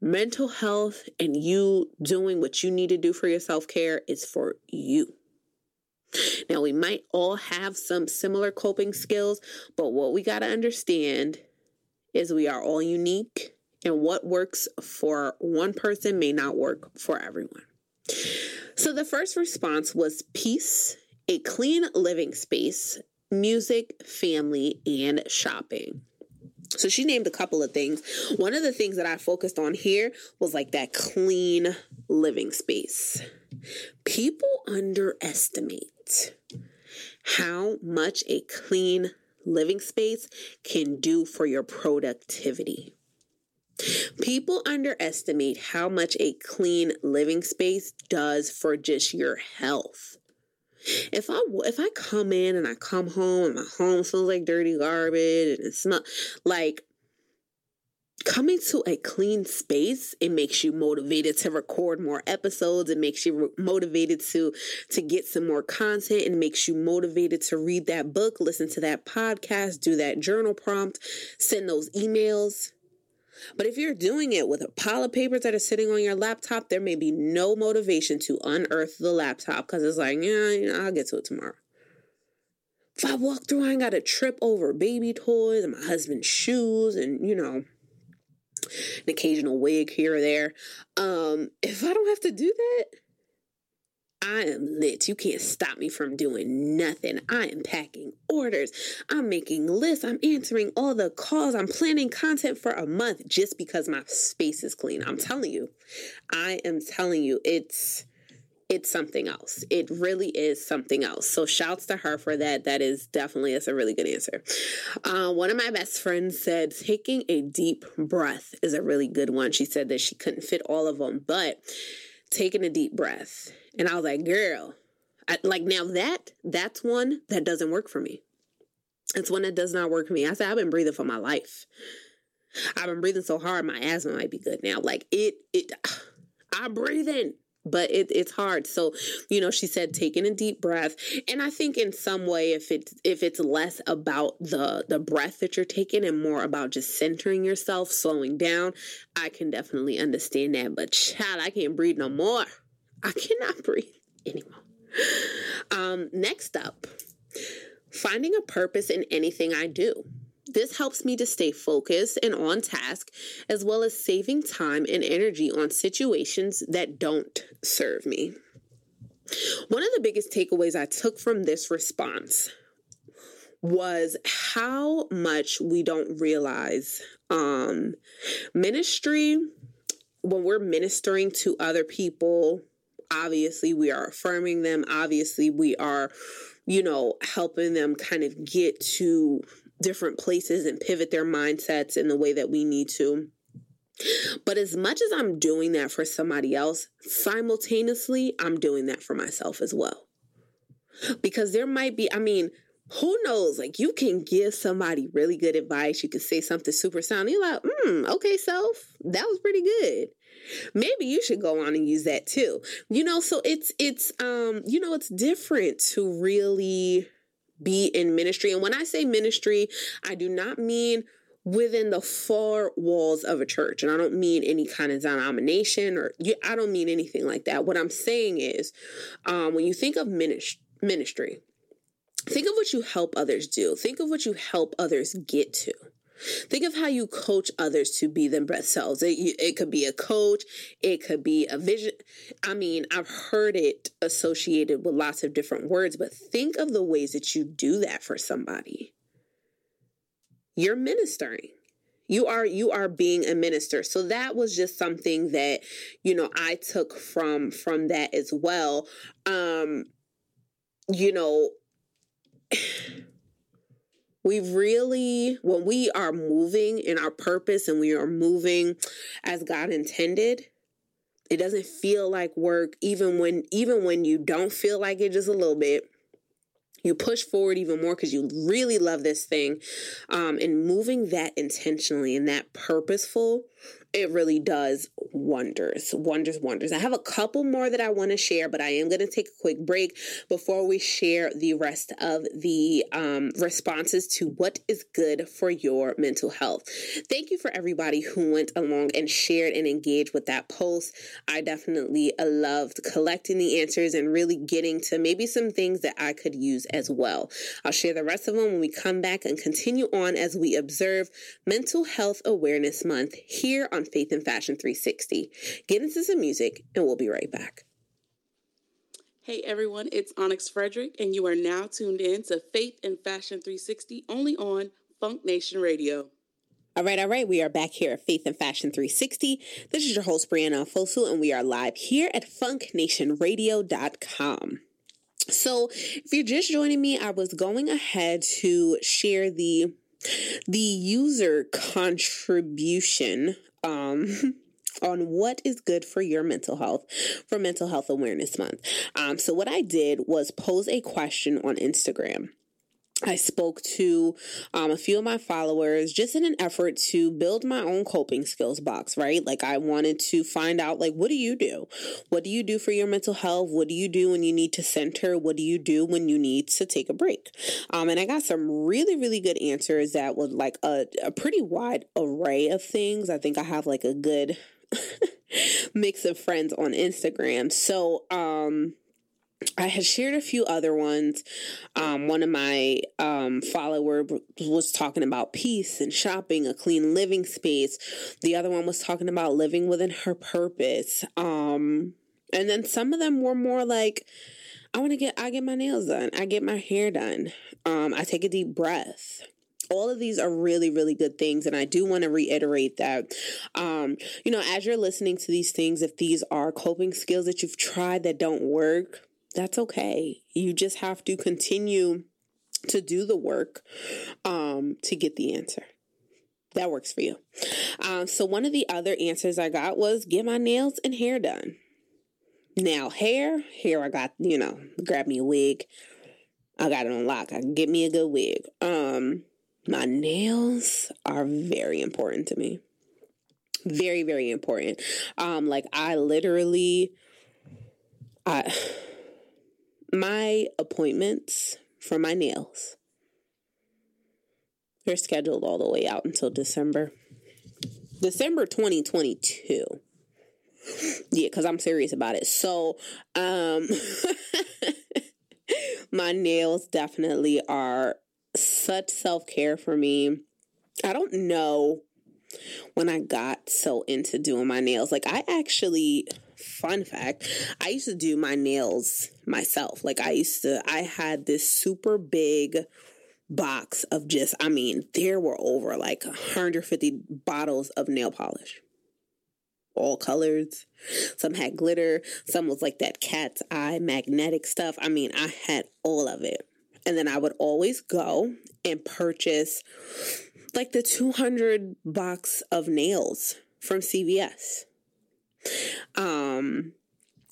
Mental health and you doing what you need to do for your self care is for you. Now, we might all have some similar coping skills, but what we got to understand is we are all unique, and what works for one person may not work for everyone. So, the first response was peace, a clean living space, music, family, and shopping. So she named a couple of things. One of the things that I focused on here was like that clean living space. People underestimate how much a clean living space can do for your productivity. People underestimate how much a clean living space does for just your health. If I if I come in and I come home and my home smells like dirty garbage and it smells like coming to a clean space it makes you motivated to record more episodes. It makes you motivated to to get some more content. And makes you motivated to read that book listen to that podcast do that journal prompt send those emails. But if you're doing it with a pile of papers that are sitting on your laptop there may be no motivation to unearth the laptop because it's like yeah i'll get to it tomorrow. If i walk through i ain't got to trip over baby toys and my husband's shoes and you know an occasional wig here or there. Um, if I don't have to do that, I am lit. You can't stop me from doing nothing. I am packing orders. I'm making lists. I'm answering all the calls. I'm planning content for a month just because my space is clean. I'm telling you. I am telling you, it's it's something else. It really is something else. So shouts to her for that. That is definitely that's a really good answer. Uh, one of my best friends said taking a deep breath is a really good one. She said that she couldn't fit all of them, but taking a deep breath. And I was like, girl, I, like now that that's one that doesn't work for me. It's one that does not work for me. I said I've been breathing for my life. I've been breathing so hard, my asthma might be good now. Like it, it. I'm breathing but it, it's hard. So you know she said taking a deep breath and i think in some way if it's if it's less about the the breath that you're taking and more about just centering yourself slowing down i can definitely understand that but child i can't breathe no more. I cannot breathe anymore. Um next up finding a purpose in anything i do this helps me to stay focused and on task, as well as saving time and energy on situations that don't serve me. One of the biggest takeaways I took from this response was how much we don't realize um, ministry when we're ministering to other people obviously we are affirming them obviously we are you know helping them kind of get to different places and pivot their mindsets in the way that we need to. But as much as I'm doing that for somebody else, simultaneously, I'm doing that for myself as well. Because there might be, I mean, who knows? Like you can give somebody really good advice. You can say something super sound. You're like, hmm, okay, self, that was pretty good. Maybe you should go on and use that too. You know, so it's it's um, you know, it's different to really be in ministry. And when I say ministry, I do not mean within the four walls of a church. And I don't mean any kind of denomination or I don't mean anything like that. What I'm saying is um, when you think of ministry, think of what you help others do, think of what you help others get to. Think of how you coach others to be their best selves. It, it could be a coach, it could be a vision. I mean, I've heard it associated with lots of different words, but think of the ways that you do that for somebody. You're ministering you are you are being a minister so that was just something that you know i took from from that as well um you know we really when we are moving in our purpose and we are moving as god intended it doesn't feel like work even when even when you don't feel like it just a little bit you push forward even more because you really love this thing um, and moving that intentionally and that purposeful it really does wonders, wonders, wonders. I have a couple more that I want to share, but I am going to take a quick break before we share the rest of the um, responses to what is good for your mental health. Thank you for everybody who went along and shared and engaged with that post. I definitely loved collecting the answers and really getting to maybe some things that I could use as well. I'll share the rest of them when we come back and continue on as we observe Mental Health Awareness Month here on Faith and Fashion 360. Get into some music, and we'll be right back. Hey everyone, it's Onyx Frederick, and you are now tuned in to Faith and Fashion 360 only on Funk Nation Radio. All right, all right. We are back here at Faith and Fashion 360. This is your host, Brianna Fosu, and we are live here at funknationradio.com. So, if you're just joining me, I was going ahead to share the the user contribution um, on what is good for your mental health for Mental Health Awareness Month. Um, so, what I did was pose a question on Instagram. I spoke to um, a few of my followers just in an effort to build my own coping skills box, right? Like, I wanted to find out, like, what do you do? What do you do for your mental health? What do you do when you need to center? What do you do when you need to take a break? Um, and I got some really, really good answers that was like a, a pretty wide array of things. I think I have like a good mix of friends on Instagram. So, um, I had shared a few other ones. Um, one of my um, followers was talking about peace and shopping, a clean living space. The other one was talking about living within her purpose. Um, and then some of them were more like, I want to get, I get my nails done. I get my hair done. Um, I take a deep breath all of these are really really good things and i do want to reiterate that um, you know as you're listening to these things if these are coping skills that you've tried that don't work that's okay you just have to continue to do the work um, to get the answer that works for you um, so one of the other answers i got was get my nails and hair done now hair hair i got you know grab me a wig I got it on lock. I get me a good wig. Um, my nails are very important to me. Very, very important. Um, like I literally I my appointments for my nails they're scheduled all the way out until December. December 2022. Yeah, because I'm serious about it. So, um, my nails definitely are such self care for me. I don't know when I got so into doing my nails. Like, I actually, fun fact, I used to do my nails myself. Like, I used to, I had this super big box of just, I mean, there were over like 150 bottles of nail polish. All colors. Some had glitter. Some was like that cat's eye magnetic stuff. I mean, I had all of it. And then I would always go and purchase like the 200 box of nails from CVS. Um,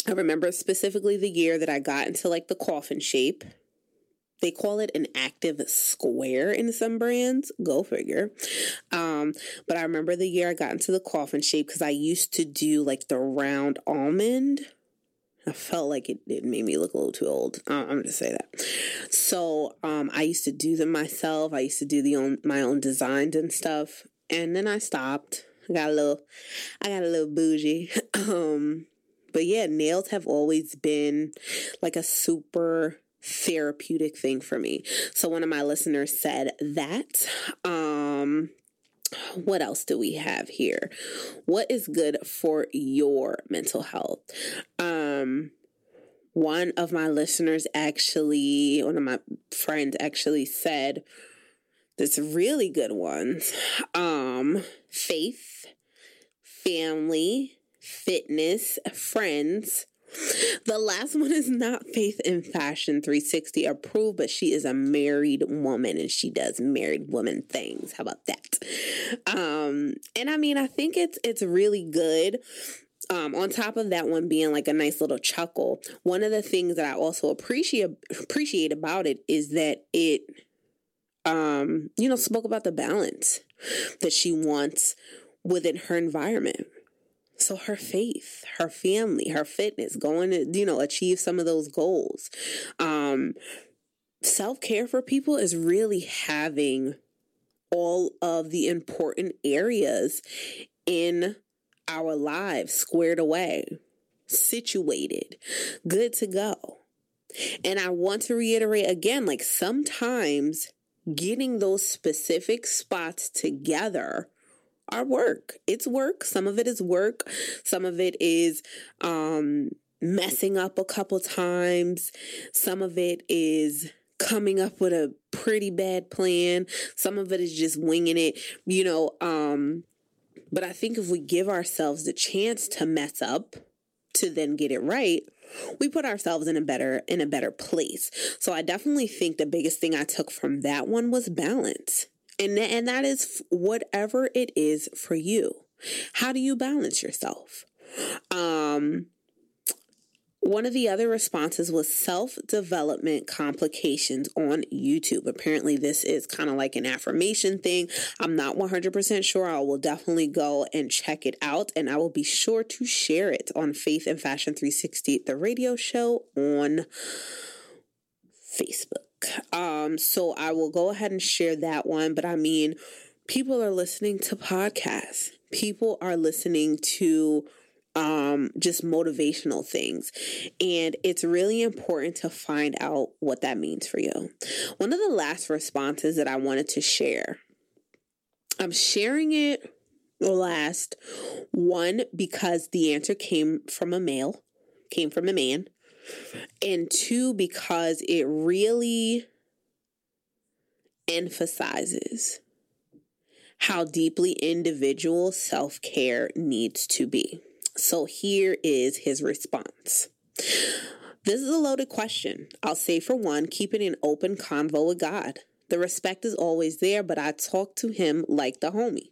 I remember specifically the year that I got into like the coffin shape. They call it an active square in some brands. Go figure. Um, but I remember the year I got into the coffin shape because I used to do like the round almond I felt like it, it made me look a little too old. Uh, I'm going to say that. So um, I used to do them myself. I used to do the own my own designs and stuff, and then I stopped. I got a little, I got a little bougie. um, but yeah, nails have always been like a super therapeutic thing for me. So one of my listeners said that. Um, what else do we have here? What is good for your mental health? Um, one of my listeners actually, one of my friends actually said this really good one. Um, faith, family, fitness, friends, the last one is not Faith in Fashion 360 approved, but she is a married woman and she does married woman things. How about that? Um, and I mean, I think it's it's really good. Um, on top of that one being like a nice little chuckle, one of the things that I also appreciate appreciate about it is that it um, you know, spoke about the balance that she wants within her environment so her faith, her family, her fitness, going to, you know, achieve some of those goals. Um, Self care for people is really having all of the important areas in our lives squared away, situated, good to go. And I want to reiterate again like sometimes getting those specific spots together our work. It's work. Some of it is work. Some of it is um, messing up a couple times. Some of it is coming up with a pretty bad plan. Some of it is just winging it, you know. Um, but I think if we give ourselves the chance to mess up, to then get it right, we put ourselves in a better in a better place. So I definitely think the biggest thing I took from that one was balance. And, and that is whatever it is for you. How do you balance yourself? Um, one of the other responses was self development complications on YouTube. Apparently, this is kind of like an affirmation thing. I'm not 100% sure. I will definitely go and check it out, and I will be sure to share it on Faith and Fashion 360, the radio show on Facebook. Um, so I will go ahead and share that one. But I mean, people are listening to podcasts, people are listening to um, just motivational things. And it's really important to find out what that means for you. One of the last responses that I wanted to share, I'm sharing it last, one, because the answer came from a male, came from a man, and two, because it really emphasizes how deeply individual self care needs to be. So here is his response. This is a loaded question. I'll say for one, keep it an open convo with God. The respect is always there, but I talk to him like the homie.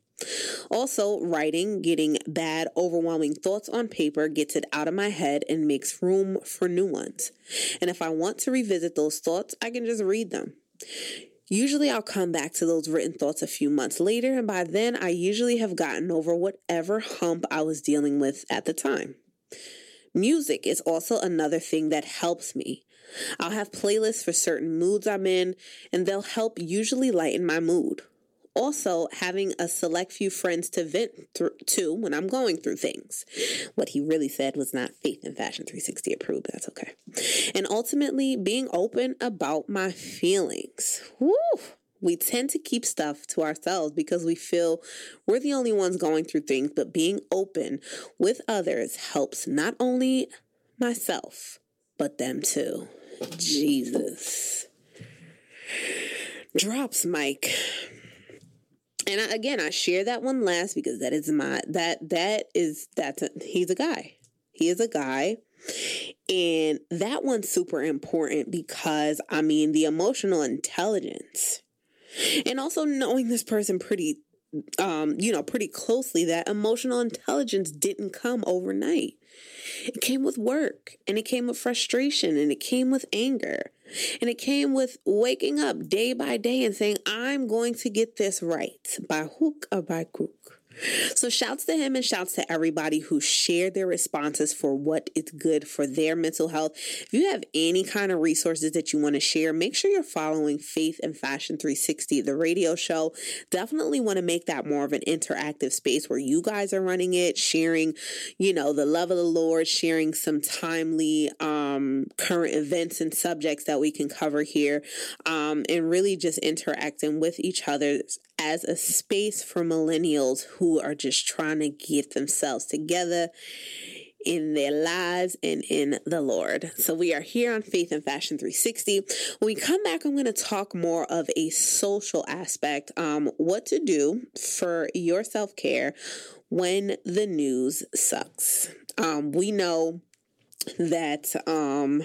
Also, writing, getting bad, overwhelming thoughts on paper gets it out of my head and makes room for new ones. And if I want to revisit those thoughts, I can just read them. Usually, I'll come back to those written thoughts a few months later, and by then, I usually have gotten over whatever hump I was dealing with at the time. Music is also another thing that helps me. I'll have playlists for certain moods I'm in, and they'll help usually lighten my mood also having a select few friends to vent th- to when I'm going through things. What he really said was not Faith and Fashion 360 approved, that's okay. And ultimately, being open about my feelings. Woo! We tend to keep stuff to ourselves because we feel we're the only ones going through things, but being open with others helps not only myself, but them too. Jesus. Drops mic and I, again, I share that one last because that is my that that is that's a, he's a guy. He is a guy. And that one's super important because I mean the emotional intelligence and also knowing this person pretty um you know pretty closely that emotional intelligence didn't come overnight. It came with work and it came with frustration and it came with anger and it came with waking up day by day and saying, I'm going to get this right by hook or by crook. So shouts to him and shouts to everybody who shared their responses for what is good for their mental health. If you have any kind of resources that you want to share, make sure you're following Faith and Fashion 360, the radio show. Definitely want to make that more of an interactive space where you guys are running it, sharing, you know, the love of the Lord, sharing some timely um, current events and subjects that we can cover here, um, and really just interacting with each other as a space for millennials who are just trying to get themselves together in their lives and in the Lord. So we are here on Faith and Fashion 360. When we come back, I'm going to talk more of a social aspect, um, what to do for your self care when the news sucks. Um, we know that um,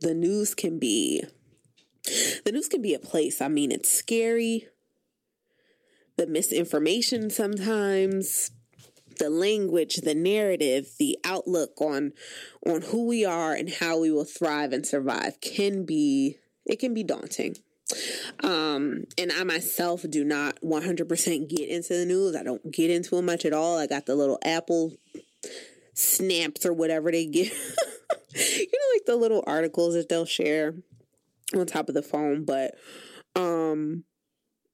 the news can be the news can be a place. I mean, it's scary the misinformation sometimes the language the narrative the outlook on on who we are and how we will thrive and survive can be it can be daunting. Um and i myself do not 100% get into the news. I don't get into it much at all. I got the little apple snaps or whatever they give. You know like the little articles that they'll share on top of the phone but um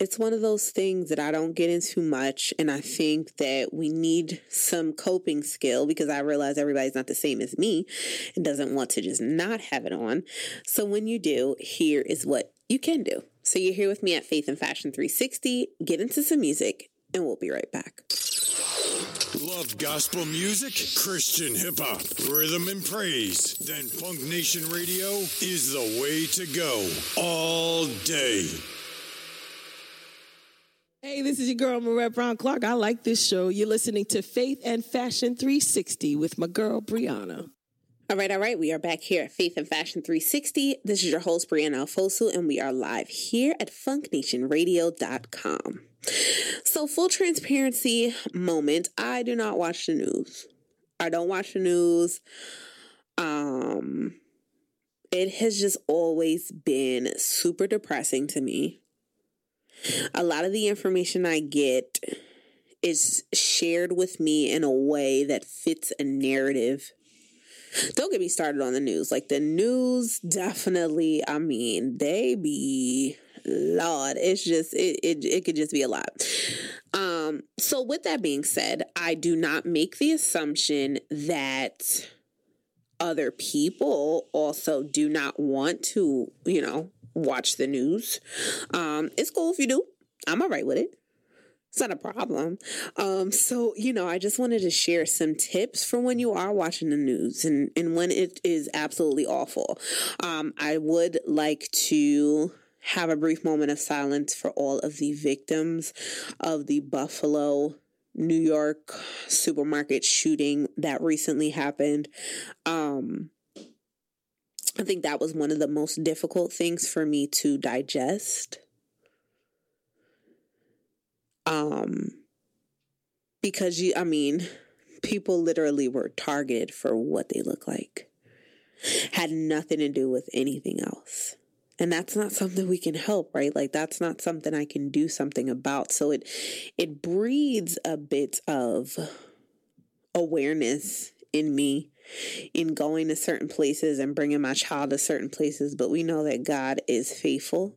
it's one of those things that I don't get into much. And I think that we need some coping skill because I realize everybody's not the same as me and doesn't want to just not have it on. So when you do, here is what you can do. So you're here with me at Faith and Fashion 360. Get into some music and we'll be right back. Love gospel music, Christian hip hop, rhythm and praise? Then Funk Nation Radio is the way to go all day. Hey, this is your girl, Marette Brown Clark. I like this show. You're listening to Faith and Fashion 360 with my girl, Brianna. All right, all right. We are back here at Faith and Fashion 360. This is your host, Brianna Alfosu, and we are live here at funknationradio.com. So, full transparency moment I do not watch the news. I don't watch the news. Um, it has just always been super depressing to me. A lot of the information I get is shared with me in a way that fits a narrative. Don't get me started on the news. Like the news definitely, I mean, they be Lord, it's just it, it it could just be a lot. Um, so with that being said, I do not make the assumption that other people also do not want to, you know, watch the news. Um, it's cool if you do. I'm all right with it. It's not a problem. Um, so, you know, I just wanted to share some tips for when you are watching the news and, and when it is absolutely awful. Um, I would like to have a brief moment of silence for all of the victims of the Buffalo New York supermarket shooting that recently happened. Um, I think that was one of the most difficult things for me to digest. Um, because you, I mean, people literally were targeted for what they look like, had nothing to do with anything else. And that's not something we can help right? Like that's not something i can do something about. So it it breeds a bit of awareness in me in going to certain places and bringing my child to certain places but we know that god is faithful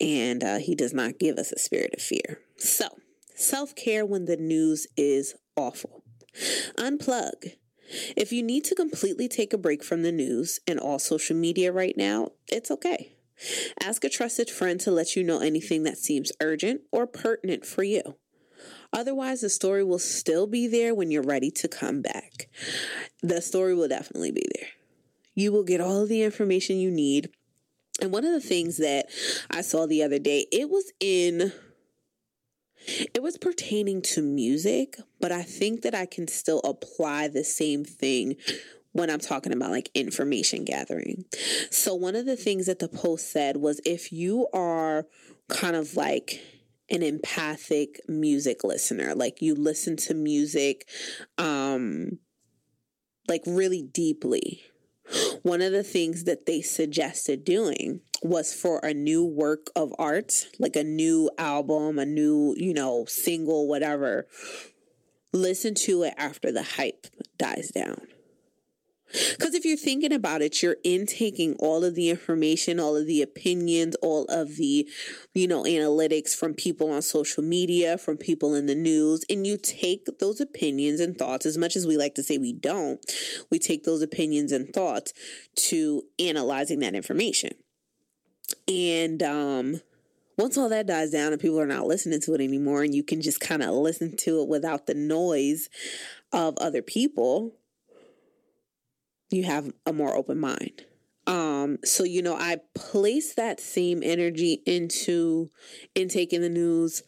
and uh, he does not give us a spirit of fear so self-care when the news is awful unplug if you need to completely take a break from the news and all social media right now, it's okay. Ask a trusted friend to let you know anything that seems urgent or pertinent for you. Otherwise, the story will still be there when you're ready to come back. The story will definitely be there. You will get all of the information you need. And one of the things that I saw the other day, it was in it was pertaining to music, but I think that I can still apply the same thing when I'm talking about like information gathering. So, one of the things that the post said was if you are kind of like an empathic music listener, like you listen to music um like really deeply. One of the things that they suggested doing was for a new work of art, like a new album, a new, you know, single, whatever. Listen to it after the hype dies down. Because if you're thinking about it, you're intaking all of the information, all of the opinions, all of the, you know, analytics from people on social media, from people in the news, and you take those opinions and thoughts, as much as we like to say we don't, we take those opinions and thoughts to analyzing that information. And, um, once all that dies down and people are not listening to it anymore, and you can just kind of listen to it without the noise of other people, you have a more open mind. Um, so you know, I place that same energy into intake in the news.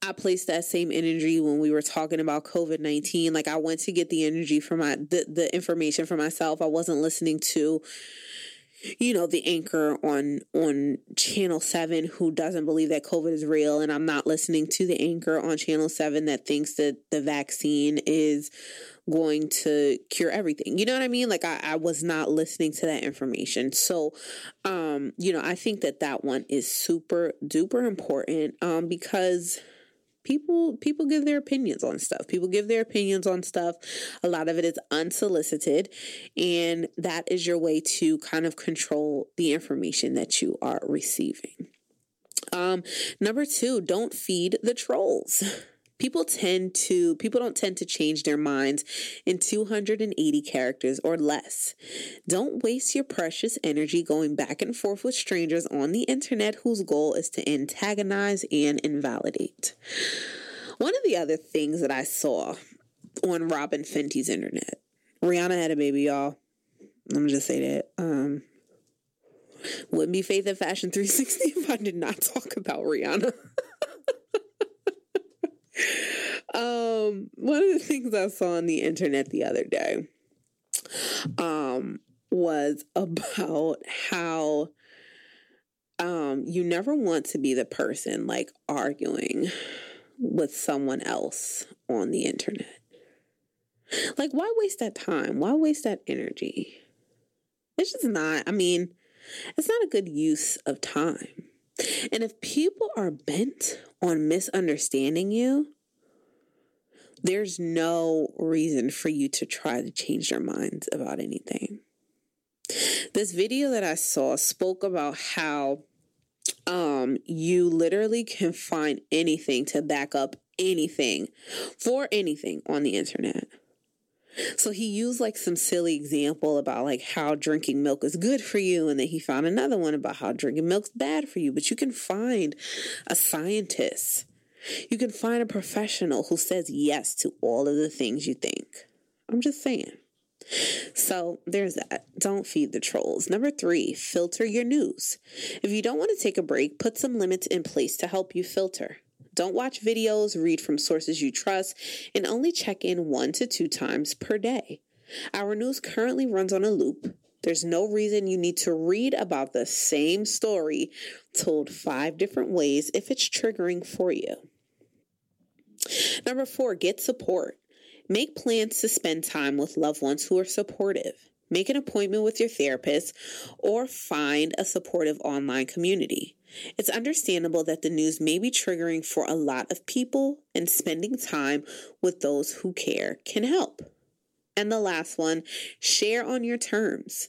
I placed that same energy when we were talking about COVID nineteen. Like I went to get the energy for my the, the information for myself. I wasn't listening to you know the anchor on on channel 7 who doesn't believe that covid is real and i'm not listening to the anchor on channel 7 that thinks that the vaccine is going to cure everything. You know what I mean? Like I, I was not listening to that information. So, um, you know, I think that that one is super duper important, um, because people people give their opinions on stuff people give their opinions on stuff a lot of it is unsolicited and that is your way to kind of control the information that you are receiving um number 2 don't feed the trolls people tend to people don't tend to change their minds in 280 characters or less. Don't waste your precious energy going back and forth with strangers on the internet whose goal is to antagonize and invalidate. One of the other things that i saw on Robyn Fenty's internet rihanna had a baby y'all. Let me just say that um wouldn't be faith and fashion 360 if i did not talk about rihanna um, one of the things I saw on the internet the other day um, was about how um, you never want to be the person like arguing with someone else on the internet. Like, why waste that time? Why waste that energy? It's just not, I mean, it's not a good use of time. And if people are bent on misunderstanding you, there's no reason for you to try to change their minds about anything. This video that I saw spoke about how um you literally can find anything to back up anything for anything on the internet. So he used like some silly example about like how drinking milk is good for you, and then he found another one about how drinking milk's bad for you. But you can find a scientist, you can find a professional who says yes to all of the things you think. I'm just saying. So there's that. Don't feed the trolls. Number three, filter your news. If you don't want to take a break, put some limits in place to help you filter. Don't watch videos, read from sources you trust, and only check in one to two times per day. Our news currently runs on a loop. There's no reason you need to read about the same story told five different ways if it's triggering for you. Number four, get support. Make plans to spend time with loved ones who are supportive. Make an appointment with your therapist or find a supportive online community. It's understandable that the news may be triggering for a lot of people, and spending time with those who care can help. And the last one share on your terms.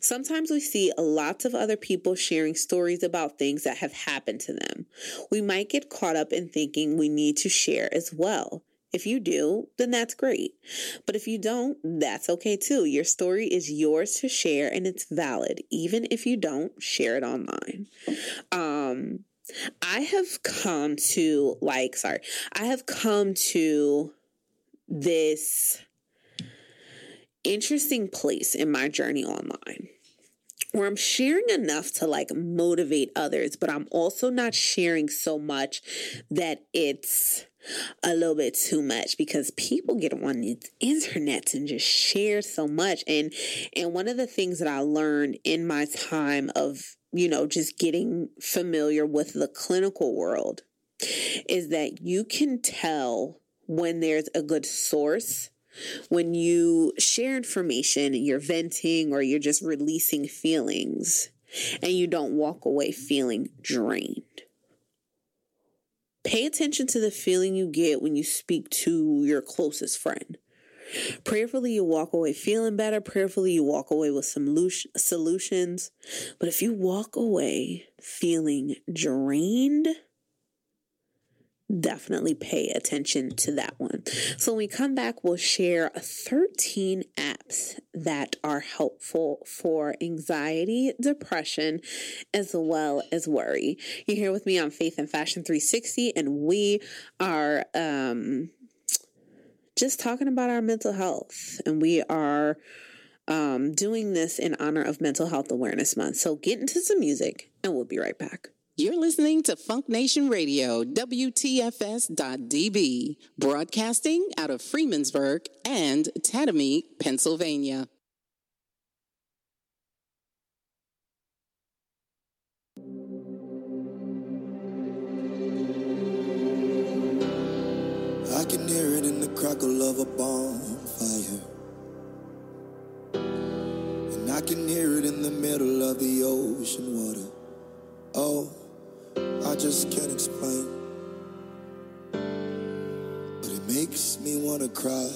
Sometimes we see lots of other people sharing stories about things that have happened to them. We might get caught up in thinking we need to share as well. If you do, then that's great. But if you don't, that's okay too. Your story is yours to share and it's valid, even if you don't share it online. Um, I have come to, like, sorry, I have come to this interesting place in my journey online where I'm sharing enough to like motivate others, but I'm also not sharing so much that it's a little bit too much because people get on the internet and just share so much. And and one of the things that I learned in my time of you know just getting familiar with the clinical world is that you can tell when there's a good source. When you share information you're venting or you're just releasing feelings and you don't walk away feeling drained Pay attention to the feeling you get when you speak to your closest friend. Prayerfully, you walk away feeling better. Prayerfully, you walk away with some solutions. But if you walk away feeling drained, definitely pay attention to that one. So when we come back, we'll share 13 apps that are helpful for anxiety, depression, as well as worry. You're here with me on Faith and Fashion 360, and we are um, just talking about our mental health, and we are um, doing this in honor of Mental Health Awareness Month. So get into some music, and we'll be right back. You're listening to Funk Nation Radio, WTFS.DB, broadcasting out of Freemansburg and Tatamy, Pennsylvania. I can hear it in the crackle of a bonfire. And I can hear it in the middle of the ocean water. Oh. I just can't explain. But it makes me wanna cry.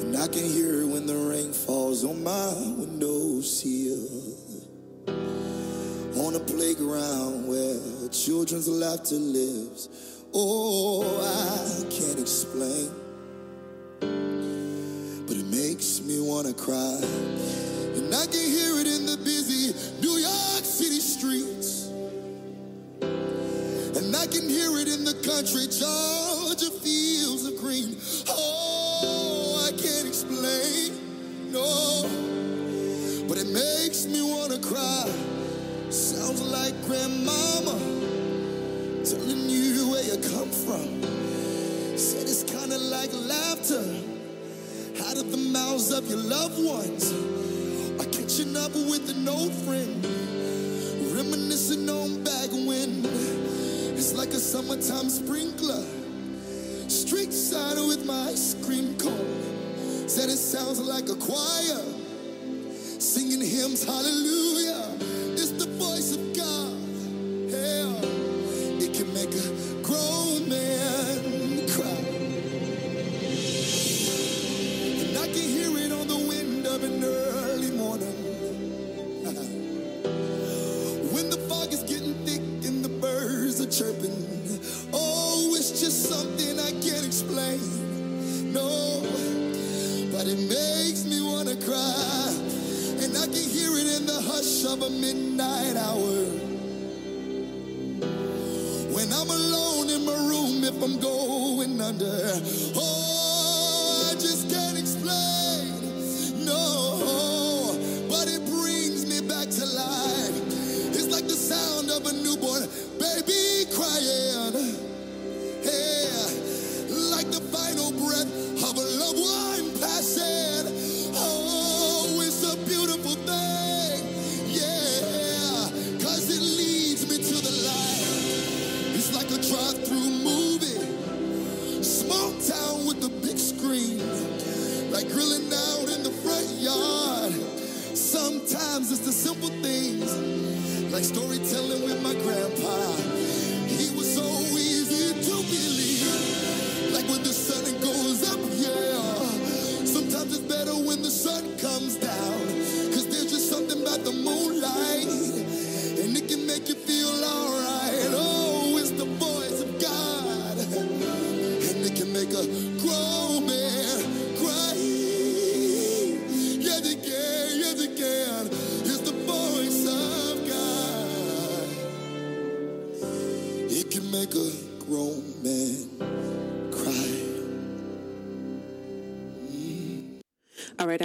And I can hear it when the rain falls on my window sill. On a playground where children's laughter lives. Oh, I can't explain. But it makes me wanna cry. And I can hear it in the busy New York City streets. I can hear it in the country, Georgia fields of green. Oh, I can't explain, no, but it makes me wanna cry. Sounds like grandmama telling you where you come from. Said it's kinda like laughter out of the mouths of your loved ones. Or catching up with an old friend, reminiscing on back when it's like a summertime sprinkler. Street side with my ice cream cone. Said it sounds like a choir singing hymns, hallelujah.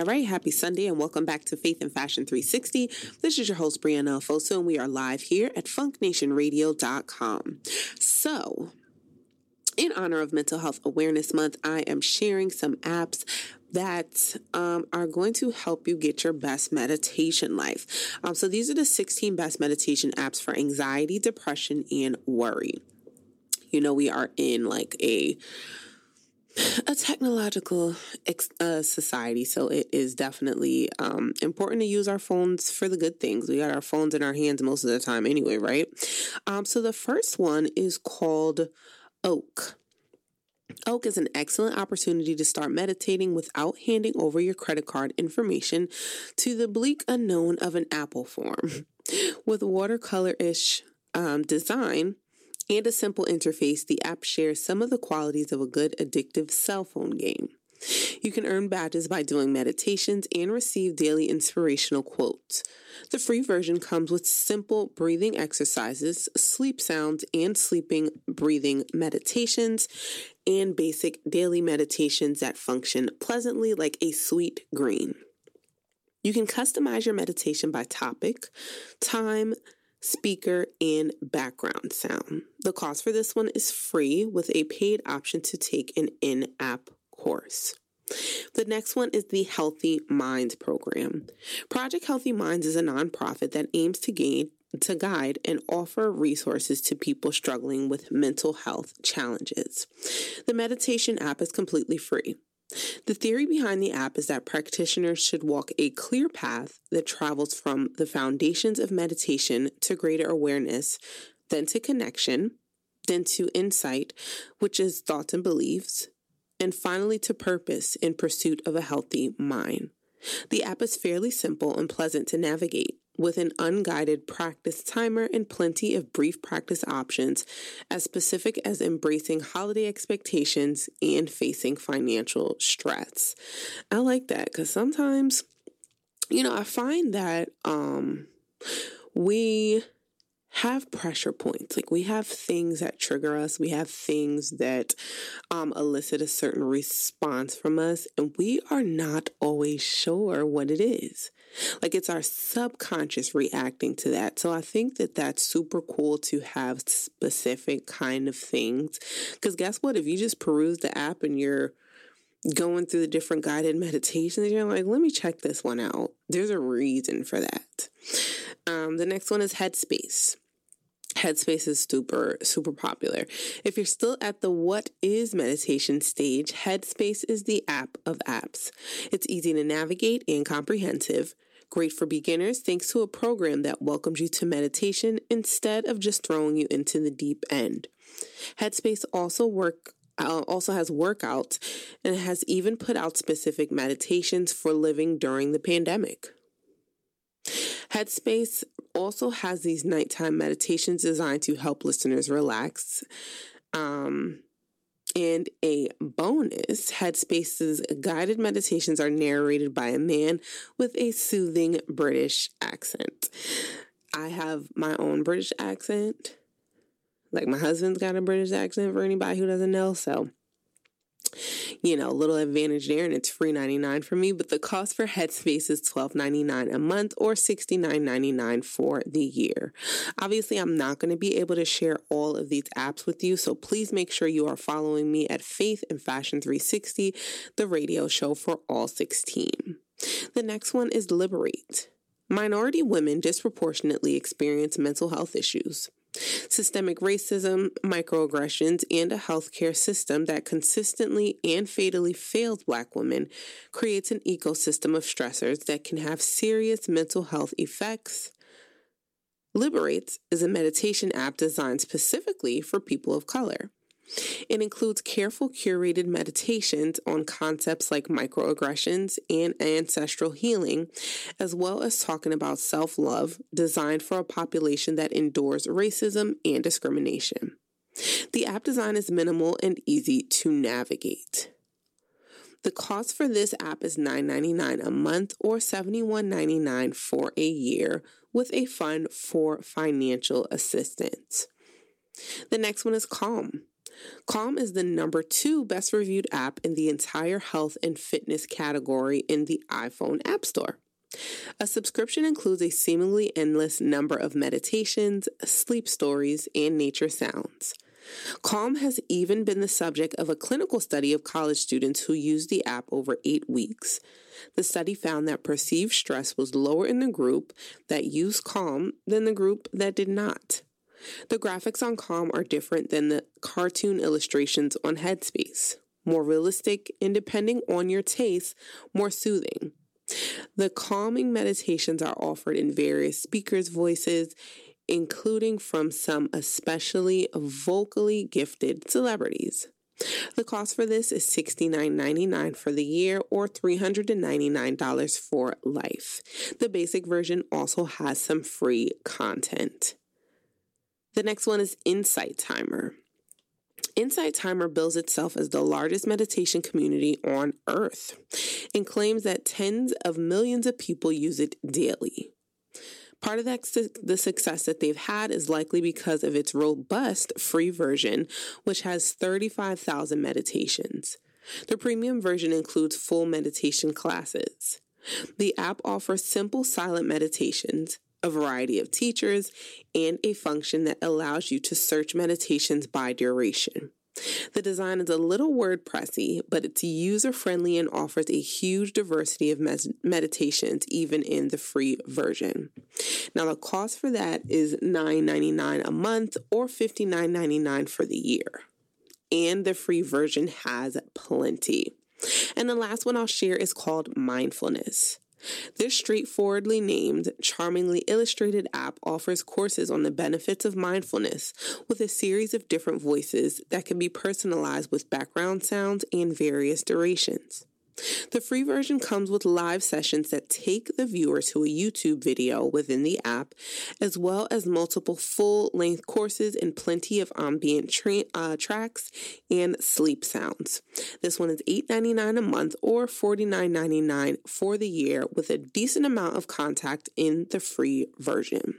All right. Happy Sunday and welcome back to Faith and Fashion 360. This is your host, Brianna Alfoso, and we are live here at funknationradio.com. So, in honor of Mental Health Awareness Month, I am sharing some apps that um, are going to help you get your best meditation life. Um, so, these are the 16 best meditation apps for anxiety, depression, and worry. You know, we are in like a a technological uh, society, so it is definitely um, important to use our phones for the good things. We got our phones in our hands most of the time, anyway, right? Um, so the first one is called Oak. Oak is an excellent opportunity to start meditating without handing over your credit card information to the bleak unknown of an Apple form. With watercolor ish um, design, and a simple interface, the app shares some of the qualities of a good addictive cell phone game. You can earn badges by doing meditations and receive daily inspirational quotes. The free version comes with simple breathing exercises, sleep sounds, and sleeping breathing meditations, and basic daily meditations that function pleasantly like a sweet green. You can customize your meditation by topic, time, speaker, and background sound. The cost for this one is free with a paid option to take an in app course. The next one is the Healthy Minds program. Project Healthy Minds is a nonprofit that aims to gain to guide and offer resources to people struggling with mental health challenges. The meditation app is completely free. The theory behind the app is that practitioners should walk a clear path that travels from the foundations of meditation to greater awareness, then to connection, then to insight, which is thoughts and beliefs, and finally to purpose in pursuit of a healthy mind. The app is fairly simple and pleasant to navigate with an unguided practice timer and plenty of brief practice options as specific as embracing holiday expectations and facing financial stress. I like that because sometimes, you know, I find that um, we have pressure points. Like we have things that trigger us. We have things that um, elicit a certain response from us, and we are not always sure what it is. Like it's our subconscious reacting to that. So I think that that's super cool to have specific kind of things. Because guess what? If you just peruse the app and you're going through the different guided meditations, you're like, let me check this one out. There's a reason for that. Um, the next one is Headspace. Headspace is super, super popular. If you're still at the what is meditation stage, Headspace is the app of apps. It's easy to navigate and comprehensive. Great for beginners thanks to a program that welcomes you to meditation instead of just throwing you into the deep end. Headspace also work uh, also has workouts and has even put out specific meditations for living during the pandemic. Headspace also has these nighttime meditations designed to help listeners relax. Um, and a bonus Headspace's guided meditations are narrated by a man with a soothing British accent. I have my own British accent. Like my husband's got a British accent for anybody who doesn't know. So you know, a little advantage there and it's free 99 for me, but the cost for Headspace is $12.99 a month or $69.99 for the year. Obviously, I'm not going to be able to share all of these apps with you, so please make sure you are following me at Faith and Fashion 360, the radio show for all 16. The next one is Liberate. Minority women disproportionately experience mental health issues. Systemic racism, microaggressions, and a healthcare system that consistently and fatally fails Black women creates an ecosystem of stressors that can have serious mental health effects. Liberates is a meditation app designed specifically for people of color. It includes careful curated meditations on concepts like microaggressions and ancestral healing, as well as talking about self love designed for a population that endures racism and discrimination. The app design is minimal and easy to navigate. The cost for this app is $9.99 a month or $71.99 for a year with a fund for financial assistance. The next one is Calm. Calm is the number two best reviewed app in the entire health and fitness category in the iPhone App Store. A subscription includes a seemingly endless number of meditations, sleep stories, and nature sounds. Calm has even been the subject of a clinical study of college students who used the app over eight weeks. The study found that perceived stress was lower in the group that used Calm than the group that did not. The graphics on Calm are different than the cartoon illustrations on Headspace. More realistic and depending on your taste, more soothing. The calming meditations are offered in various speakers' voices, including from some especially vocally gifted celebrities. The cost for this is $69.99 for the year or $399 for life. The basic version also has some free content. The next one is Insight Timer. Insight Timer bills itself as the largest meditation community on earth and claims that tens of millions of people use it daily. Part of that, the success that they've had is likely because of its robust free version, which has 35,000 meditations. The premium version includes full meditation classes. The app offers simple silent meditations, a variety of teachers, and a function that allows you to search meditations by duration. The design is a little WordPressy, but it's user friendly and offers a huge diversity of meditations, even in the free version. Now, the cost for that is $9.99 a month or $59.99 for the year. And the free version has plenty. And the last one I'll share is called Mindfulness. This straightforwardly named, charmingly illustrated app offers courses on the benefits of mindfulness with a series of different voices that can be personalized with background sounds and various durations. The free version comes with live sessions that take the viewer to a YouTube video within the app, as well as multiple full length courses and plenty of ambient tra- uh, tracks and sleep sounds. This one is $8.99 a month or $49.99 for the year, with a decent amount of contact in the free version.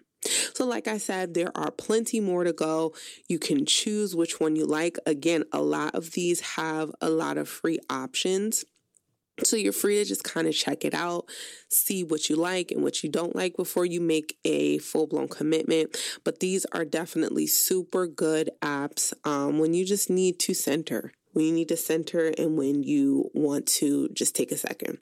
So, like I said, there are plenty more to go. You can choose which one you like. Again, a lot of these have a lot of free options. So you're free to just kind of check it out, see what you like and what you don't like before you make a full blown commitment. But these are definitely super good apps um, when you just need to center when you need to center and when you want to just take a second.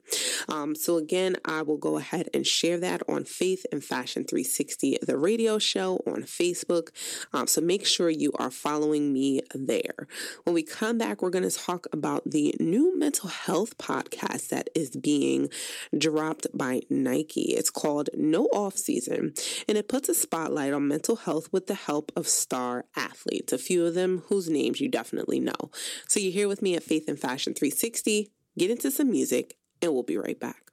Um, so, again, I will go ahead and share that on Faith and Fashion 360, the radio show on Facebook. Um, so, make sure you are following me there. When we come back, we're going to talk about the new mental health podcast that is being dropped by Nike. It's called No Off Season, and it puts a spotlight on mental health with the help of star athletes, a few of them whose names you definitely know. So, you're here with me at Faith and Fashion 360. Get into some music, and we'll be right back.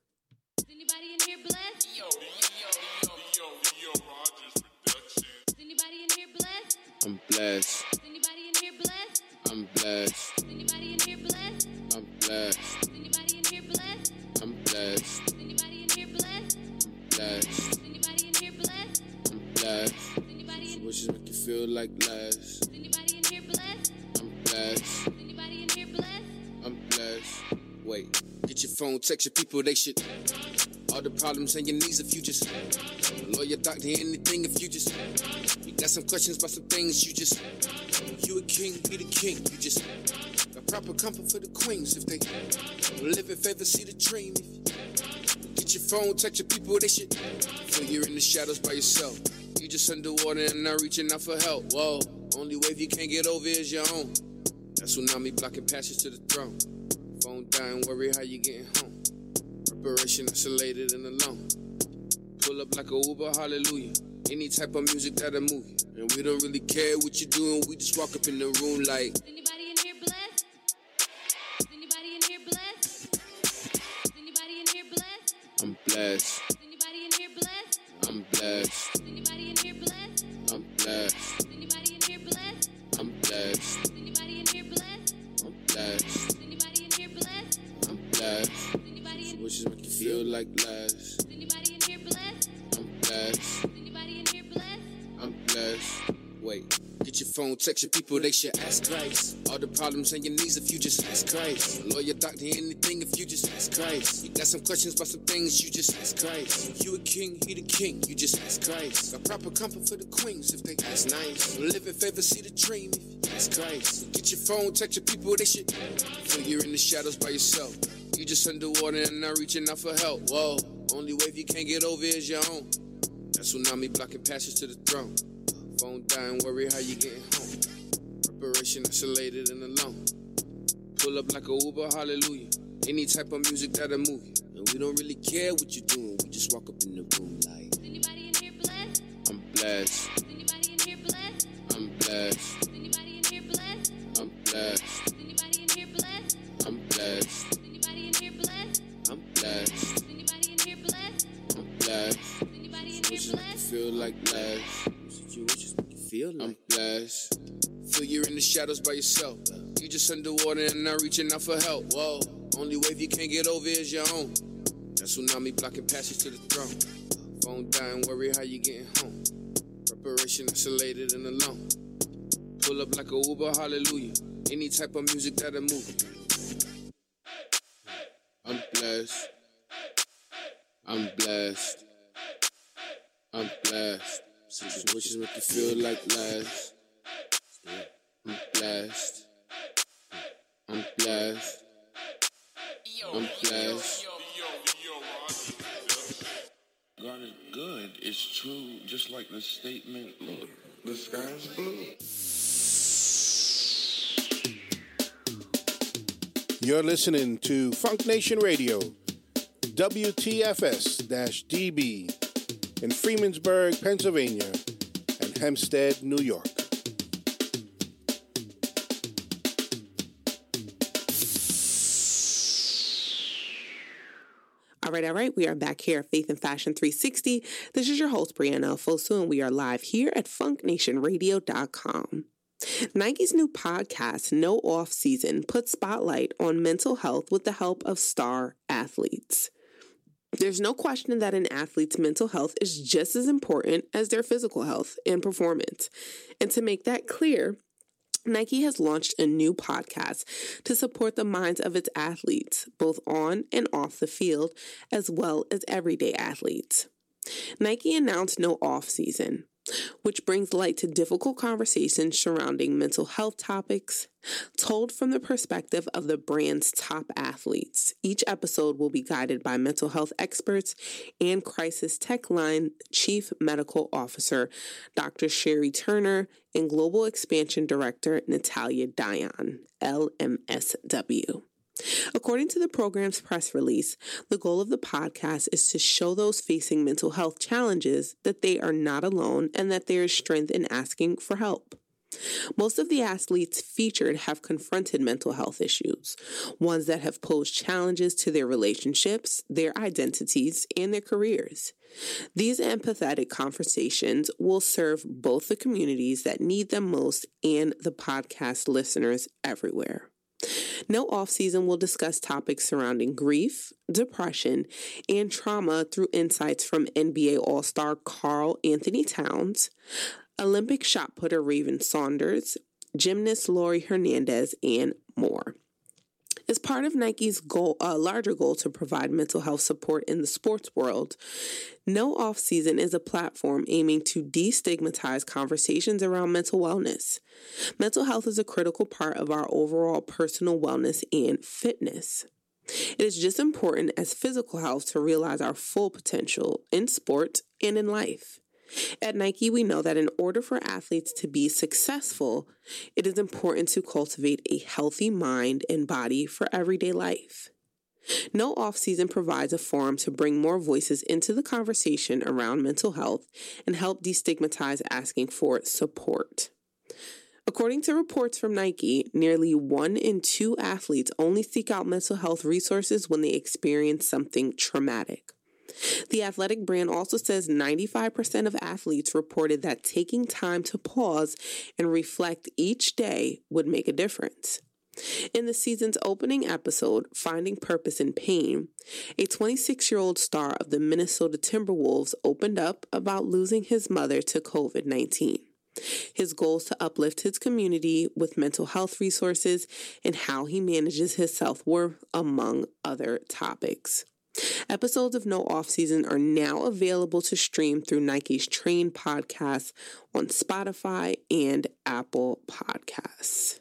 I'm blessed. Is anybody in here blessed? I'm blessed. Is anybody in here blessed? I'm blessed. Is anybody in here blessed? I'm blessed. Is anybody in here blessed? I'm blessed. Is anybody in here blessed? Is anybody in here blessed? I'm blessed. So wishes make you feel like less. I'm blessed. I'm. Wait, get your phone, text your people, they should. All the problems and your needs if you just lawyer, doctor, anything if you just you got some questions about some things you just you a king, be the king. You just got proper comfort for the queens if they live in favor, see the dream. Get your phone, text your people, they should. Feel you're in the shadows by yourself. You just underwater and not reaching out for help. Whoa, only wave you can't get over is your own. That tsunami blocking passage to the throne. Phone and worry how you getting home. Preparation isolated and alone. Pull up like a Uber, hallelujah. Any type of music that'll move. And we don't really care what you're doing, we just walk up in the room like. Is Anybody in here blessed? Is Anybody in here blessed? Is Anybody in here blessed? I'm blessed. Is Anybody in here blessed? I'm blessed. Feel like less. Anybody in here blessed? I'm blessed. Anybody in here blessed? I'm blessed. Wait, get your phone, text your people, they should ask Christ. All the problems and your needs if you just ask Christ. Lawyer, doctor, anything if you just ask Christ. You got some questions about some things, you just ask Christ. You a king, he the king, you just ask Christ. Got proper comfort for the queens if they ask nice. Live in favor, see the dream if you ask Christ. Get your phone, text your people, they should feel you're in the shadows by yourself. You just underwater and not reaching out for help. Whoa, only wave you can't get over is your own. That tsunami blocking passage to the throne. Phone dying, worry how you getting home. Preparation isolated and alone. Pull up like a Uber, hallelujah. Any type of music that'll move you. And we don't really care what you're doing, we just walk up in the room like. Anybody in here blessed? I'm blessed. Anybody in here blessed? I'm blessed. Anybody in here blessed? I'm blessed. Feel like less. Wishes make you feel like I'm blessed. Feel you're in the shadows by yourself. You just underwater and not reaching out for help. Whoa, only wave you can't get over is your own. That tsunami blocking passage to the throne. Phone dying, worry how you getting home. Preparation isolated and alone. Pull up like a Uber, hallelujah. Any type of music that'll move. I'm blessed. I'm blessed. I'm blessed. Since wishes make you feel like less. I'm blessed. I'm blessed. I'm blessed. God is good. It's true, just like the statement, look, the sky's blue. You're listening to Funk Nation Radio, WTFS-DB in Freemansburg, Pennsylvania, and Hempstead, New York. All right, all right. We are back here at Faith and Fashion 360. This is your host, Brianna Fosu, and we are live here at funknationradio.com. Nike's new podcast, No Off Season, puts spotlight on mental health with the help of star athletes. There's no question that an athlete's mental health is just as important as their physical health and performance. And to make that clear, Nike has launched a new podcast to support the minds of its athletes, both on and off the field, as well as everyday athletes. Nike announced no off season, which brings light to difficult conversations surrounding mental health topics, told from the perspective of the brand's top athletes. Each episode will be guided by mental health experts and Crisis Text Line Chief Medical Officer Dr. Shairi Turner and Global Expansion Director Natalia Dion, LMSW. According to the program's press release, the goal of the podcast is to show those facing mental health challenges that they are not alone and that there is strength in asking for help. Most of the athletes featured have confronted mental health issues, ones that have posed challenges to their relationships, their identities, and their careers. These empathetic conversations will serve both the communities that need them most and the podcast listeners everywhere. No Off Season will discuss topics surrounding grief, depression, and trauma through insights from NBA All Star Karl-Anthony Towns, Olympic shot putter Raven Saunders, gymnast Laurie Hernandez, and more. As part of Nike's goal, uh, larger goal to provide mental health support in the sports world, No Off Season is a platform aiming to destigmatize conversations around mental wellness. Mental health is a critical part of our overall personal wellness and fitness. It is just important as physical health to realize our full potential in sport and in life. At Nike, we know that in order for athletes to be successful, it is important to cultivate a healthy mind and body for everyday life. No Off Season provides a forum to bring more voices into the conversation around mental health and help destigmatize asking for support. According to reports from Nike, nearly one in two athletes only seek out mental health resources when they experience something traumatic. The athletic brand also says 95% of athletes reported that taking time to pause and reflect each day would make a difference. In the season's opening episode, Finding Purpose in Pain, a 26 year old star of the Minnesota Timberwolves opened up about losing his mother to COVID 19. His goals to uplift his community with mental health resources and how he manages his self worth, among other topics. Episodes of No Off Season are now available to stream through Nike's Train podcast on Spotify and Apple Podcasts.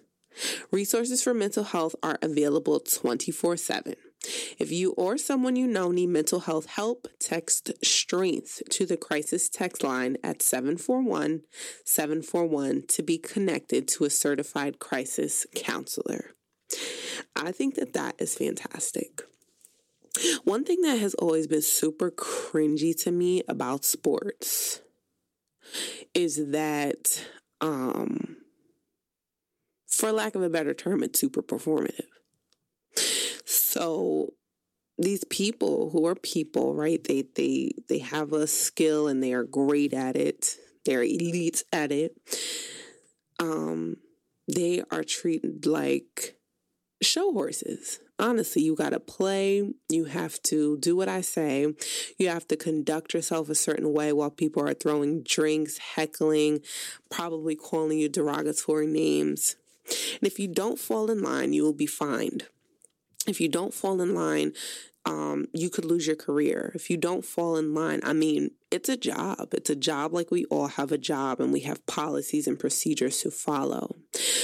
Resources for mental health are available 24 7. If you or someone you know need mental health help, text STRENGTH to the crisis text line at 741 741 to be connected to a certified crisis counselor. I think that that is fantastic. One thing that has always been super cringy to me about sports is that, um, for lack of a better term, it's super performative. So these people who are people, right? They they they have a skill and they are great at it. They're elites at it. Um, they are treated like show horses honestly, you got to play. You have to do what I say. You have to conduct yourself a certain way while people are throwing drinks, heckling, probably calling you derogatory names. And if you don't fall in line, you will be fined. If you don't fall in line, um, you could lose your career. If you don't fall in line, I mean, it's a job. It's a job like we all have a job and we have policies and procedures to follow.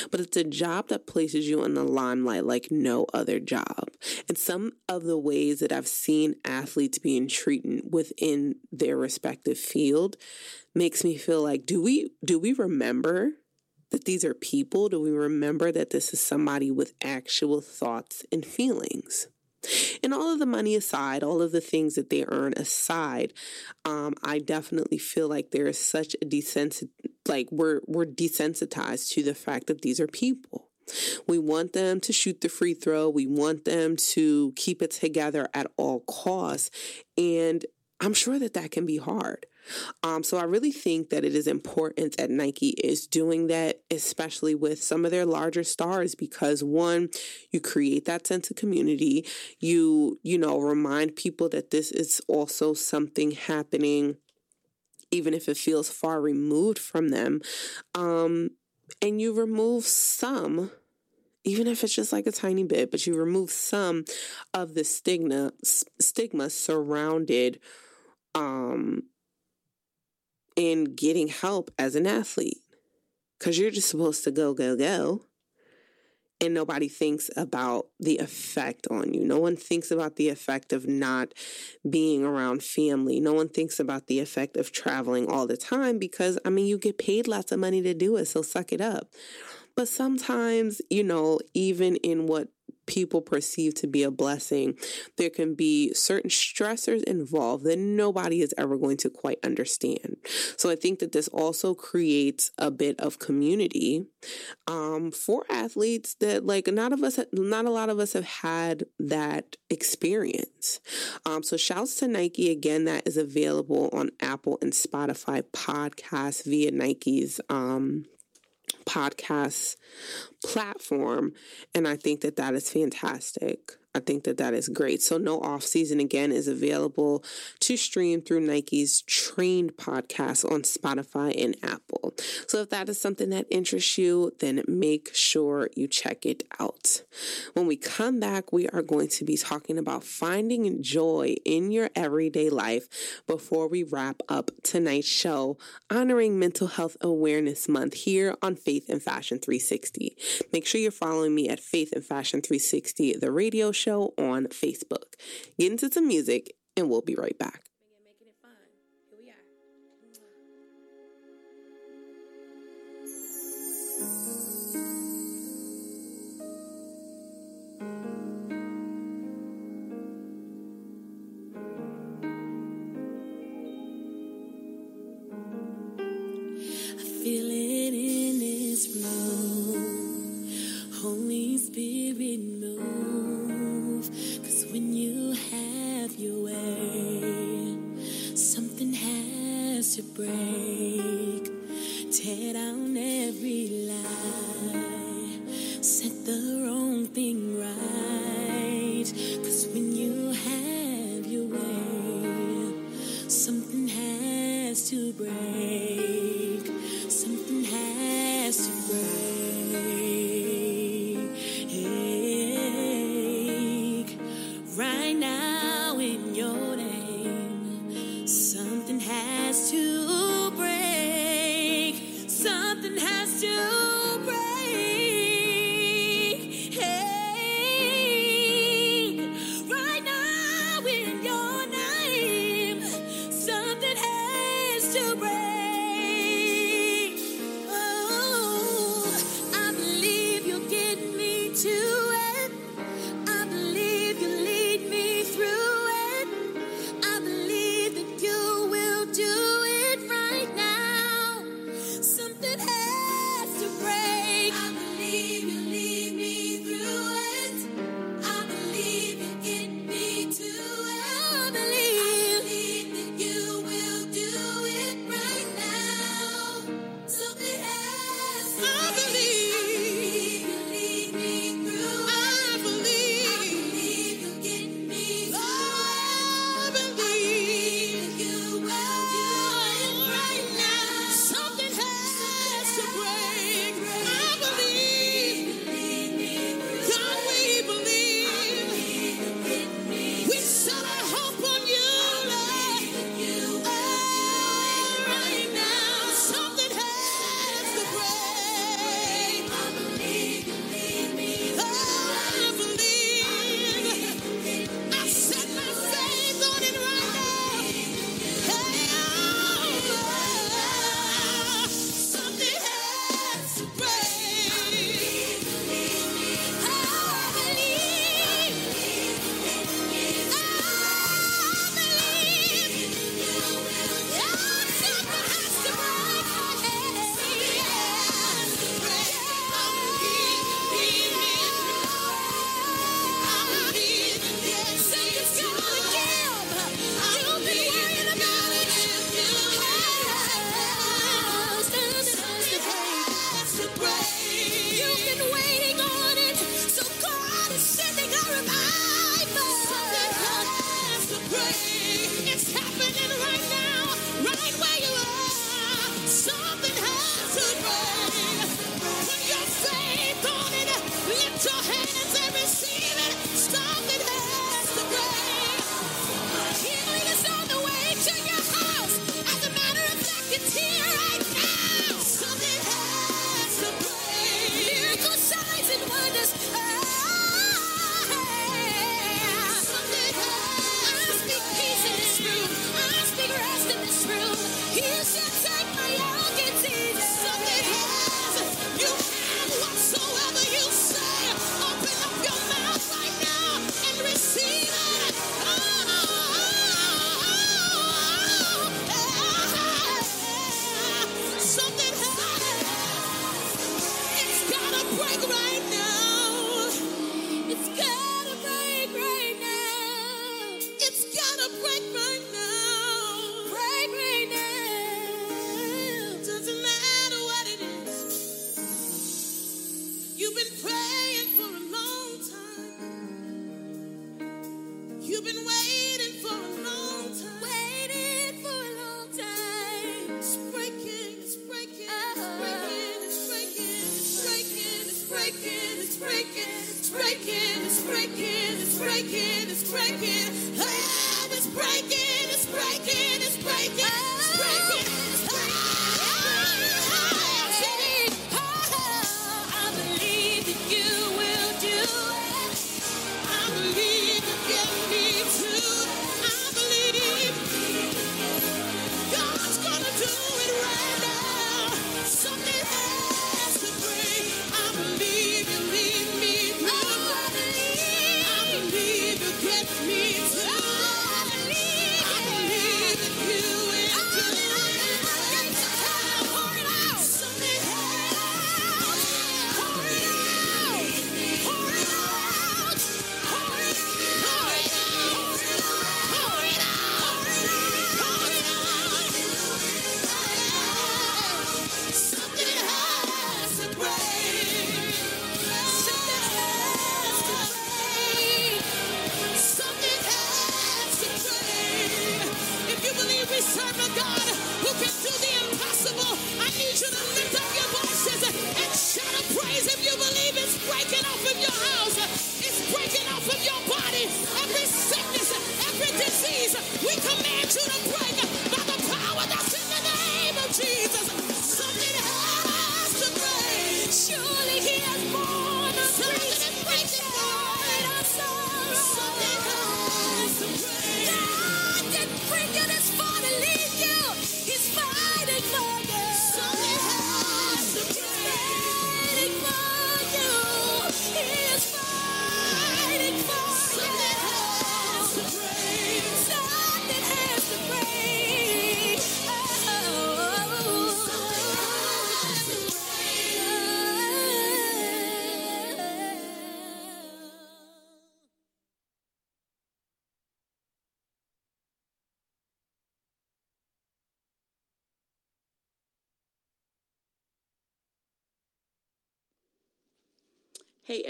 But it's a job that places you in the limelight like no other job. And some of the ways that I've seen athletes being treated within their respective field makes me feel like do we do we remember that these are people? Do we remember that this is somebody with actual thoughts and feelings? And all of the money aside, all of the things that they earn aside, um, I definitely feel like there is such a desensitized, like we're we're desensitized to the fact that these are people. We want them to shoot the free throw. We want them to keep it together at all costs. And I'm sure that that can be hard. Um, so I really think that it is important that Nike is doing that, especially with some of their larger stars, because one, you create that sense of community. You, you know, remind people that this is also something happening, even if it feels far removed from them. Um, and you remove some even if it's just like a tiny bit, but you remove some of the stigma stigma surrounded um in getting help as an athlete because you're just supposed to go, go, go. And nobody thinks about the effect on you. No one thinks about the effect of not being around family. No one thinks about the effect of traveling all the time because, I mean, you get paid lots of money to do it, so suck it up. But sometimes, you know, even in what people perceive to be a blessing, there can be certain stressors involved that nobody is ever going to quite understand. So I think that this also creates a bit of community um, for athletes that like not of us, not a lot of us have had that experience. Um, so shouts to Nike again. That is available on Apple and Spotify podcasts via Nike's um, podcast platform. And I think that that is fantastic. I think that that is great. So, No Off Season again is available to stream through Nike's Trained podcast on Spotify and Apple. So, if that is something that interests you, then make sure you check it out. When we come back, we are going to be talking about finding joy in your everyday life before we wrap up tonight's show, honoring Mental Health Awareness Month here on Faith and Fashion 360. Make sure you're following me at Faith and Fashion 360, the radio show show on Facebook. Get into some music, and we'll be right back.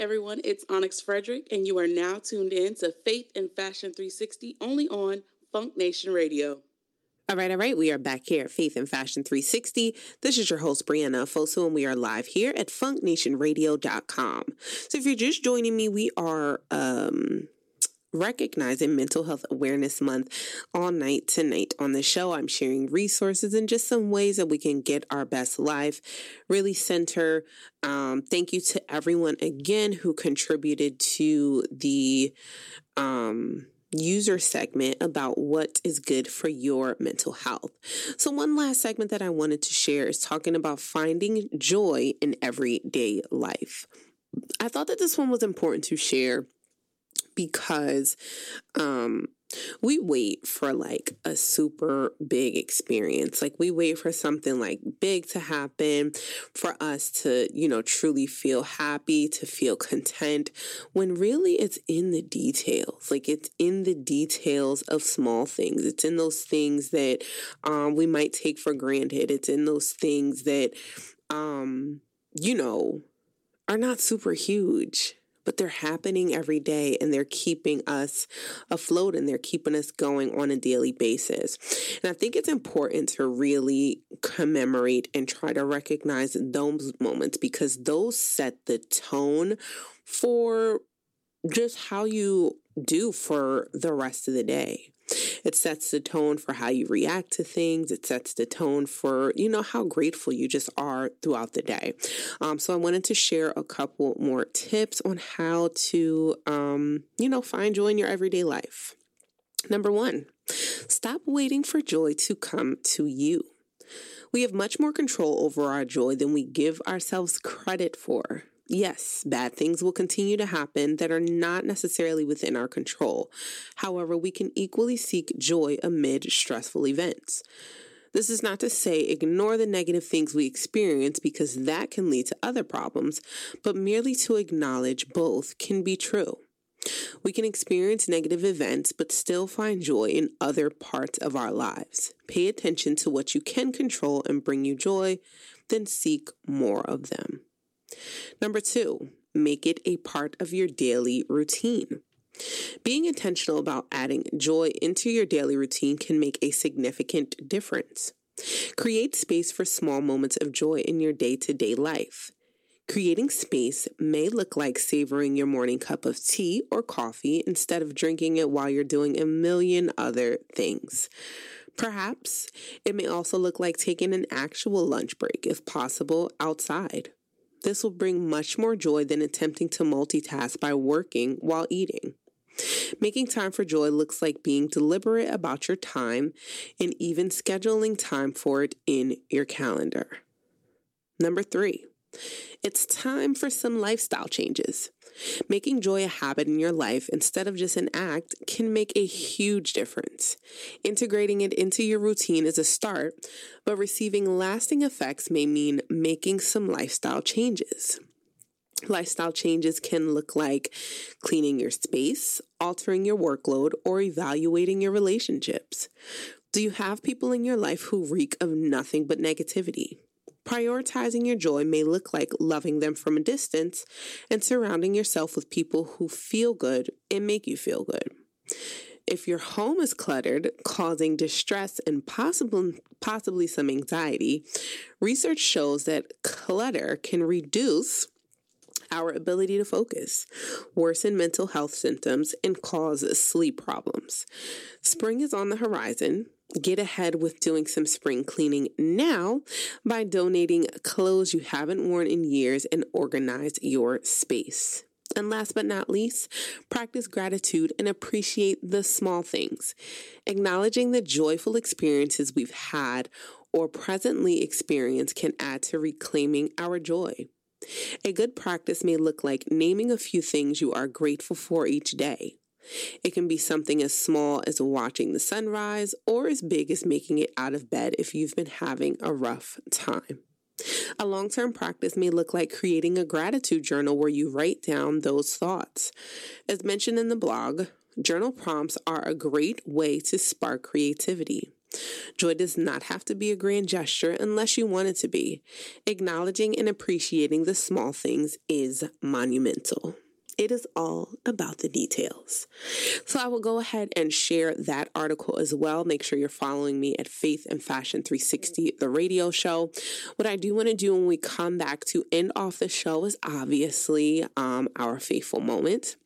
Everyone, it's Onyx Frederick, and you are now tuned in to Faith and Fashion 360 only on Funk Nation Radio. All right, all right. We are back here at Faith and Fashion 360. This is your host, Brianna Fosu, and we are live here at funknationradio.com. So if you're just joining me, we are um, recognizing Mental Health Awareness Month all night tonight. On the show, I'm sharing resources and just some ways that we can get our best life, really center. Um, thank you to everyone again who contributed to the. Um, user segment about what is good for your mental health. So, one last segment that I wanted to share is talking about finding joy in everyday life. I thought that this one was important to share because um we wait for like a super big experience. Like we wait for something like big to happen for us to, you know, truly feel happy, to feel content, when really it's in the details. Like it's in the details of small things. It's in those things that um, we might take for granted. It's in those things that, um, you know, are not super huge but they're happening every day and they're keeping us afloat and they're keeping us going on a daily basis. And I think it's important to really commemorate and try to recognize those moments because those set the tone for just how you do for the rest of the day. It sets the tone for how you react to things. It sets the tone for, you know, how grateful you just are throughout the day. Um, so I wanted to share a couple more tips on how to, um, you know, find joy in your everyday life. Number one, stop waiting for joy to come to you. We have much more control over our joy than we give ourselves credit for. Yes, bad things will continue to happen that are not necessarily within our control. However, we can equally seek joy amid stressful events. This is not to say ignore the negative things we experience because that can lead to other problems, but merely to acknowledge both can be true. We can experience negative events but still find joy in other parts of our lives. Pay attention to what you can control and bring you joy, then seek more of them. Number two, make it a part of your daily routine. Being intentional about adding joy into your daily routine can make a significant difference. Create space for small moments of joy in your day to day life. Creating space may look like savoring your morning cup of tea or coffee instead of drinking it while you're doing a million other things. Perhaps it may also look like taking an actual lunch break, if possible, outside. This will bring much more joy than attempting to multitask by working while eating. Making time for joy looks like being deliberate about your time and even scheduling time for it in your calendar. Number three, it's time for some lifestyle changes. Making joy a habit in your life instead of just an act can make a huge difference. Integrating it into your routine is a start, but receiving lasting effects may mean making some lifestyle changes. Lifestyle changes can look like cleaning your space, altering your workload, or evaluating your relationships. Do you have people in your life who reek of nothing but negativity? Prioritizing your joy may look like loving them from a distance and surrounding yourself with people who feel good and make you feel good. If your home is cluttered, causing distress and possible, possibly some anxiety, research shows that clutter can reduce our ability to focus, worsen mental health symptoms, and cause sleep problems. Spring is on the horizon. Get ahead with doing some spring cleaning now by donating clothes you haven't worn in years and organize your space. And last but not least, practice gratitude and appreciate the small things. Acknowledging the joyful experiences we've had or presently experience can add to reclaiming our joy. A good practice may look like naming a few things you are grateful for each day. It can be something as small as watching the sunrise or as big as making it out of bed if you've been having a rough time. A long term practice may look like creating a gratitude journal where you write down those thoughts. As mentioned in the blog, journal prompts are a great way to spark creativity. Joy does not have to be a grand gesture unless you want it to be. Acknowledging and appreciating the small things is monumental. It is all about the details. So I will go ahead and share that article as well. Make sure you're following me at Faith and Fashion 360, the radio show. What I do want to do when we come back to end off the show is obviously um, our faithful moment.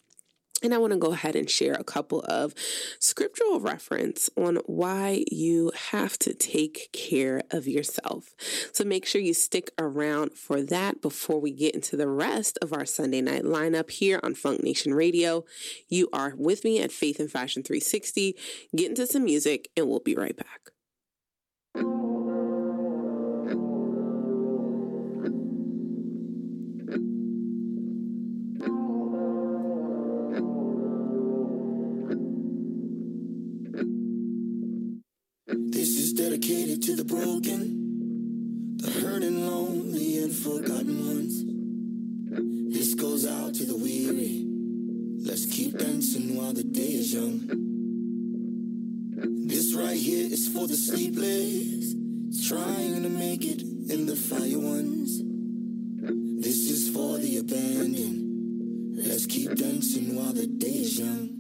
And I want to go ahead and share a couple of scriptural reference on why you have to take care of yourself. So make sure you stick around for that before we get into the rest of our Sunday night lineup here on Funk Nation Radio. You are with me at Faith and Fashion 360. Get into some music and we'll be right back. While the day is young. This right here is for the sleepless, trying to make it in the fire ones. This is for the abandoned. Let's keep dancing while the day is young.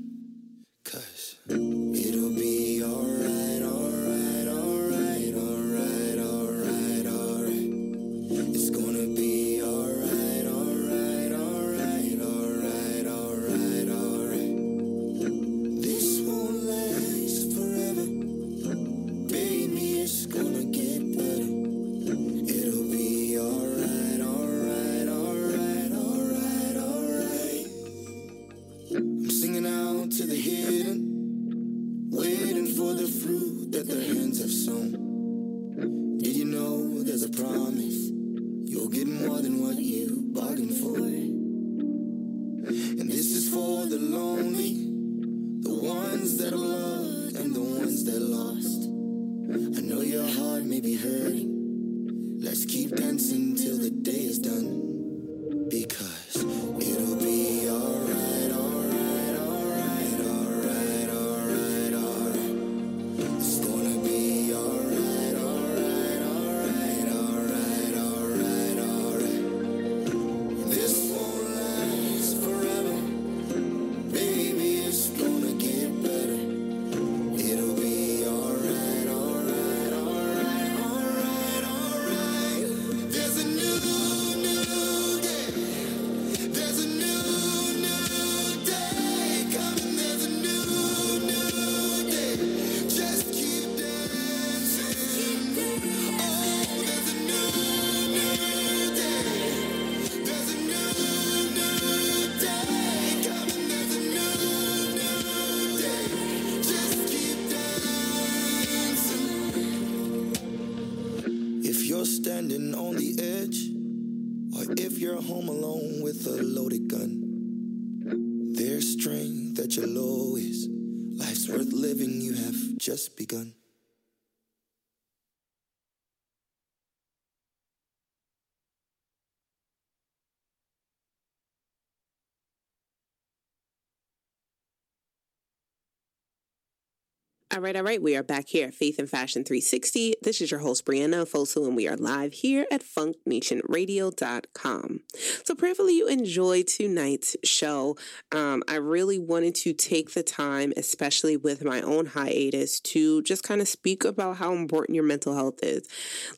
All right, all right. We are back here at Faith and Fashion 360. This is your host, Brianna Fosu, and we are live here at funknationradio.com. So, prayerfully, you enjoyed tonight's show. Um, I really wanted to take the time, especially with my own hiatus, to just kind of speak about how important your mental health is.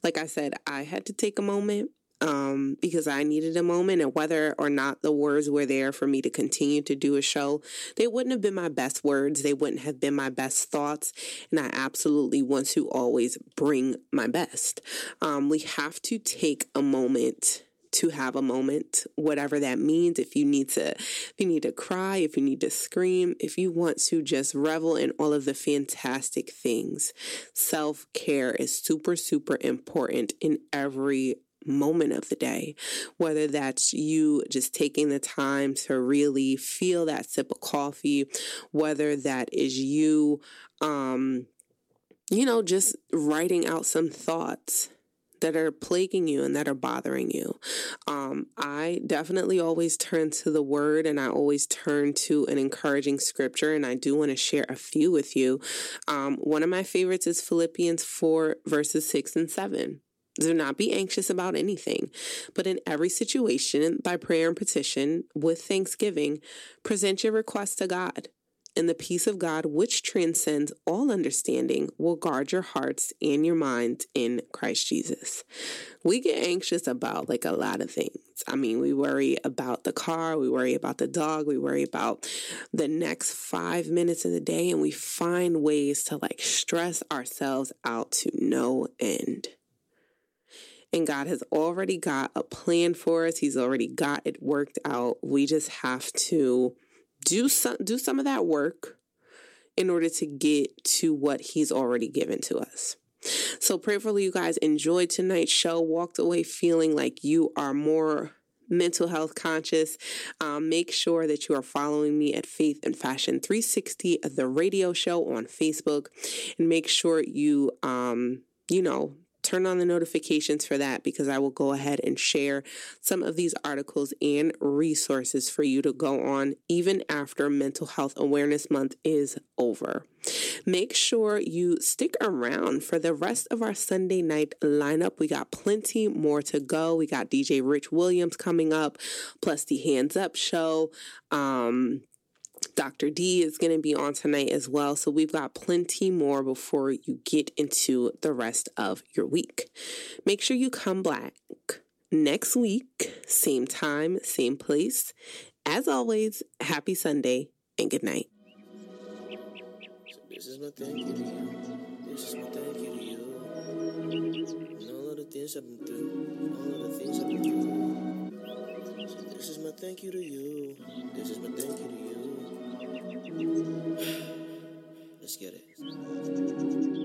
Like I said, I had to take a moment um, because I needed a moment, and whether or not the words were there for me to continue to do a show, they wouldn't have been my best words. They wouldn't have been my best thoughts. And I absolutely want to always bring my best. Um, we have to take a moment to have a moment whatever that means if you need to if you need to cry if you need to scream if you want to just revel in all of the fantastic things self-care is super super important in every moment of the day, whether that's you just taking the time to really feel that sip of coffee, whether that is you, um, you know, just writing out some thoughts that are plaguing you and that are bothering you. Um, I definitely always turn to the word and I always turn to an encouraging scripture, and I do want to share a few with you. Um, one of my favorites is Philippians 4, verses 6 and 7. Do not be anxious about anything, but in every situation, by prayer and petition, with thanksgiving, present your requests to God. And the peace of God, which transcends all understanding, will guard your hearts and your minds in Christ Jesus. We get anxious about like a lot of things. I mean, we worry about the car, we worry about the dog, we worry about the next five minutes of the day, and we find ways to like stress ourselves out to no end and God has already got a plan for us. He's already got it worked out. We just have to do some do some of that work in order to get to what he's already given to us. So prayerfully you guys enjoyed tonight's show, walked away feeling like you are more mental health conscious. Um, make sure that you are following me at Faith and Fashion 360, the radio show on Facebook, and make sure you, um, you know, turn on the notifications for that because I will go ahead and share some of these articles and resources for you to go on even after Mental Health Awareness Month is over. Make sure you stick around for the rest of our Sunday night lineup. We got plenty more to go. We got DJ Rich Williams coming up, plus the Hands Up show. Um, Dr. D is going to be on tonight as well. So we've got plenty more before you get into the rest of your week. Make sure you come back next week, same time, same place. As always, happy Sunday and good night. This is my thank you to you. This is my thank you to you. And all of the things I've been through. All of the things I've been through. So this is my thank you to you. This is my thank you to you. Let's get it.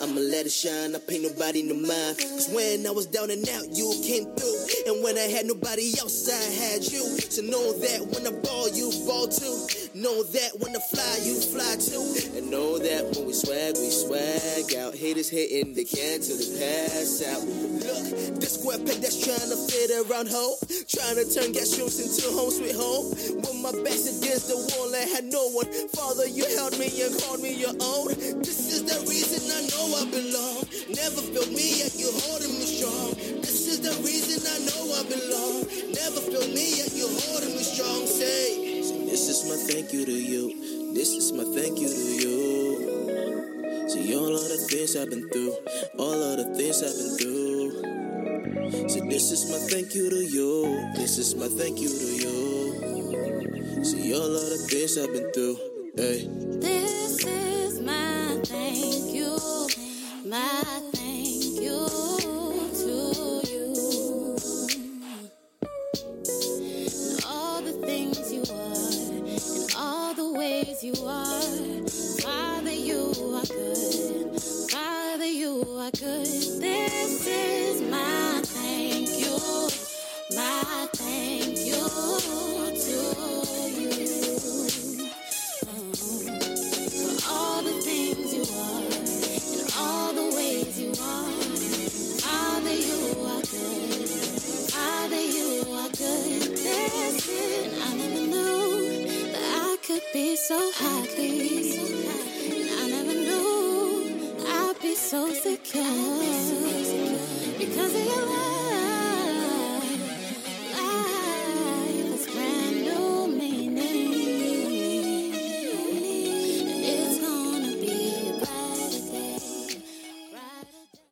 I'ma let it shine. I pay nobody no mind. Cause when I was down and out, you came through. And when I had nobody else, I had you. So know that when I ball, you ball too. Know that when I fly, you fly too. And know that when we swag, we swag out. Haters hitting the can till they pass out. Look, this square peg that's trying to fit around hoe. Trying to turn gas rooms into home sweet home. With my backs against the wall, I had no one. Father, you held me and called me your own. This is the reason I know I belong. Never felt me yet you holding me strong. This is the reason I know I belong. Never felt me yet you holding me strong. Say, this is my thank you to you. This is my thank you to you. See all of the things I've been through, all of the things I've been through. See this is my thank you to you. This is my thank you to you. See all of the things I've been through. Hey. This is my thank you, my you are.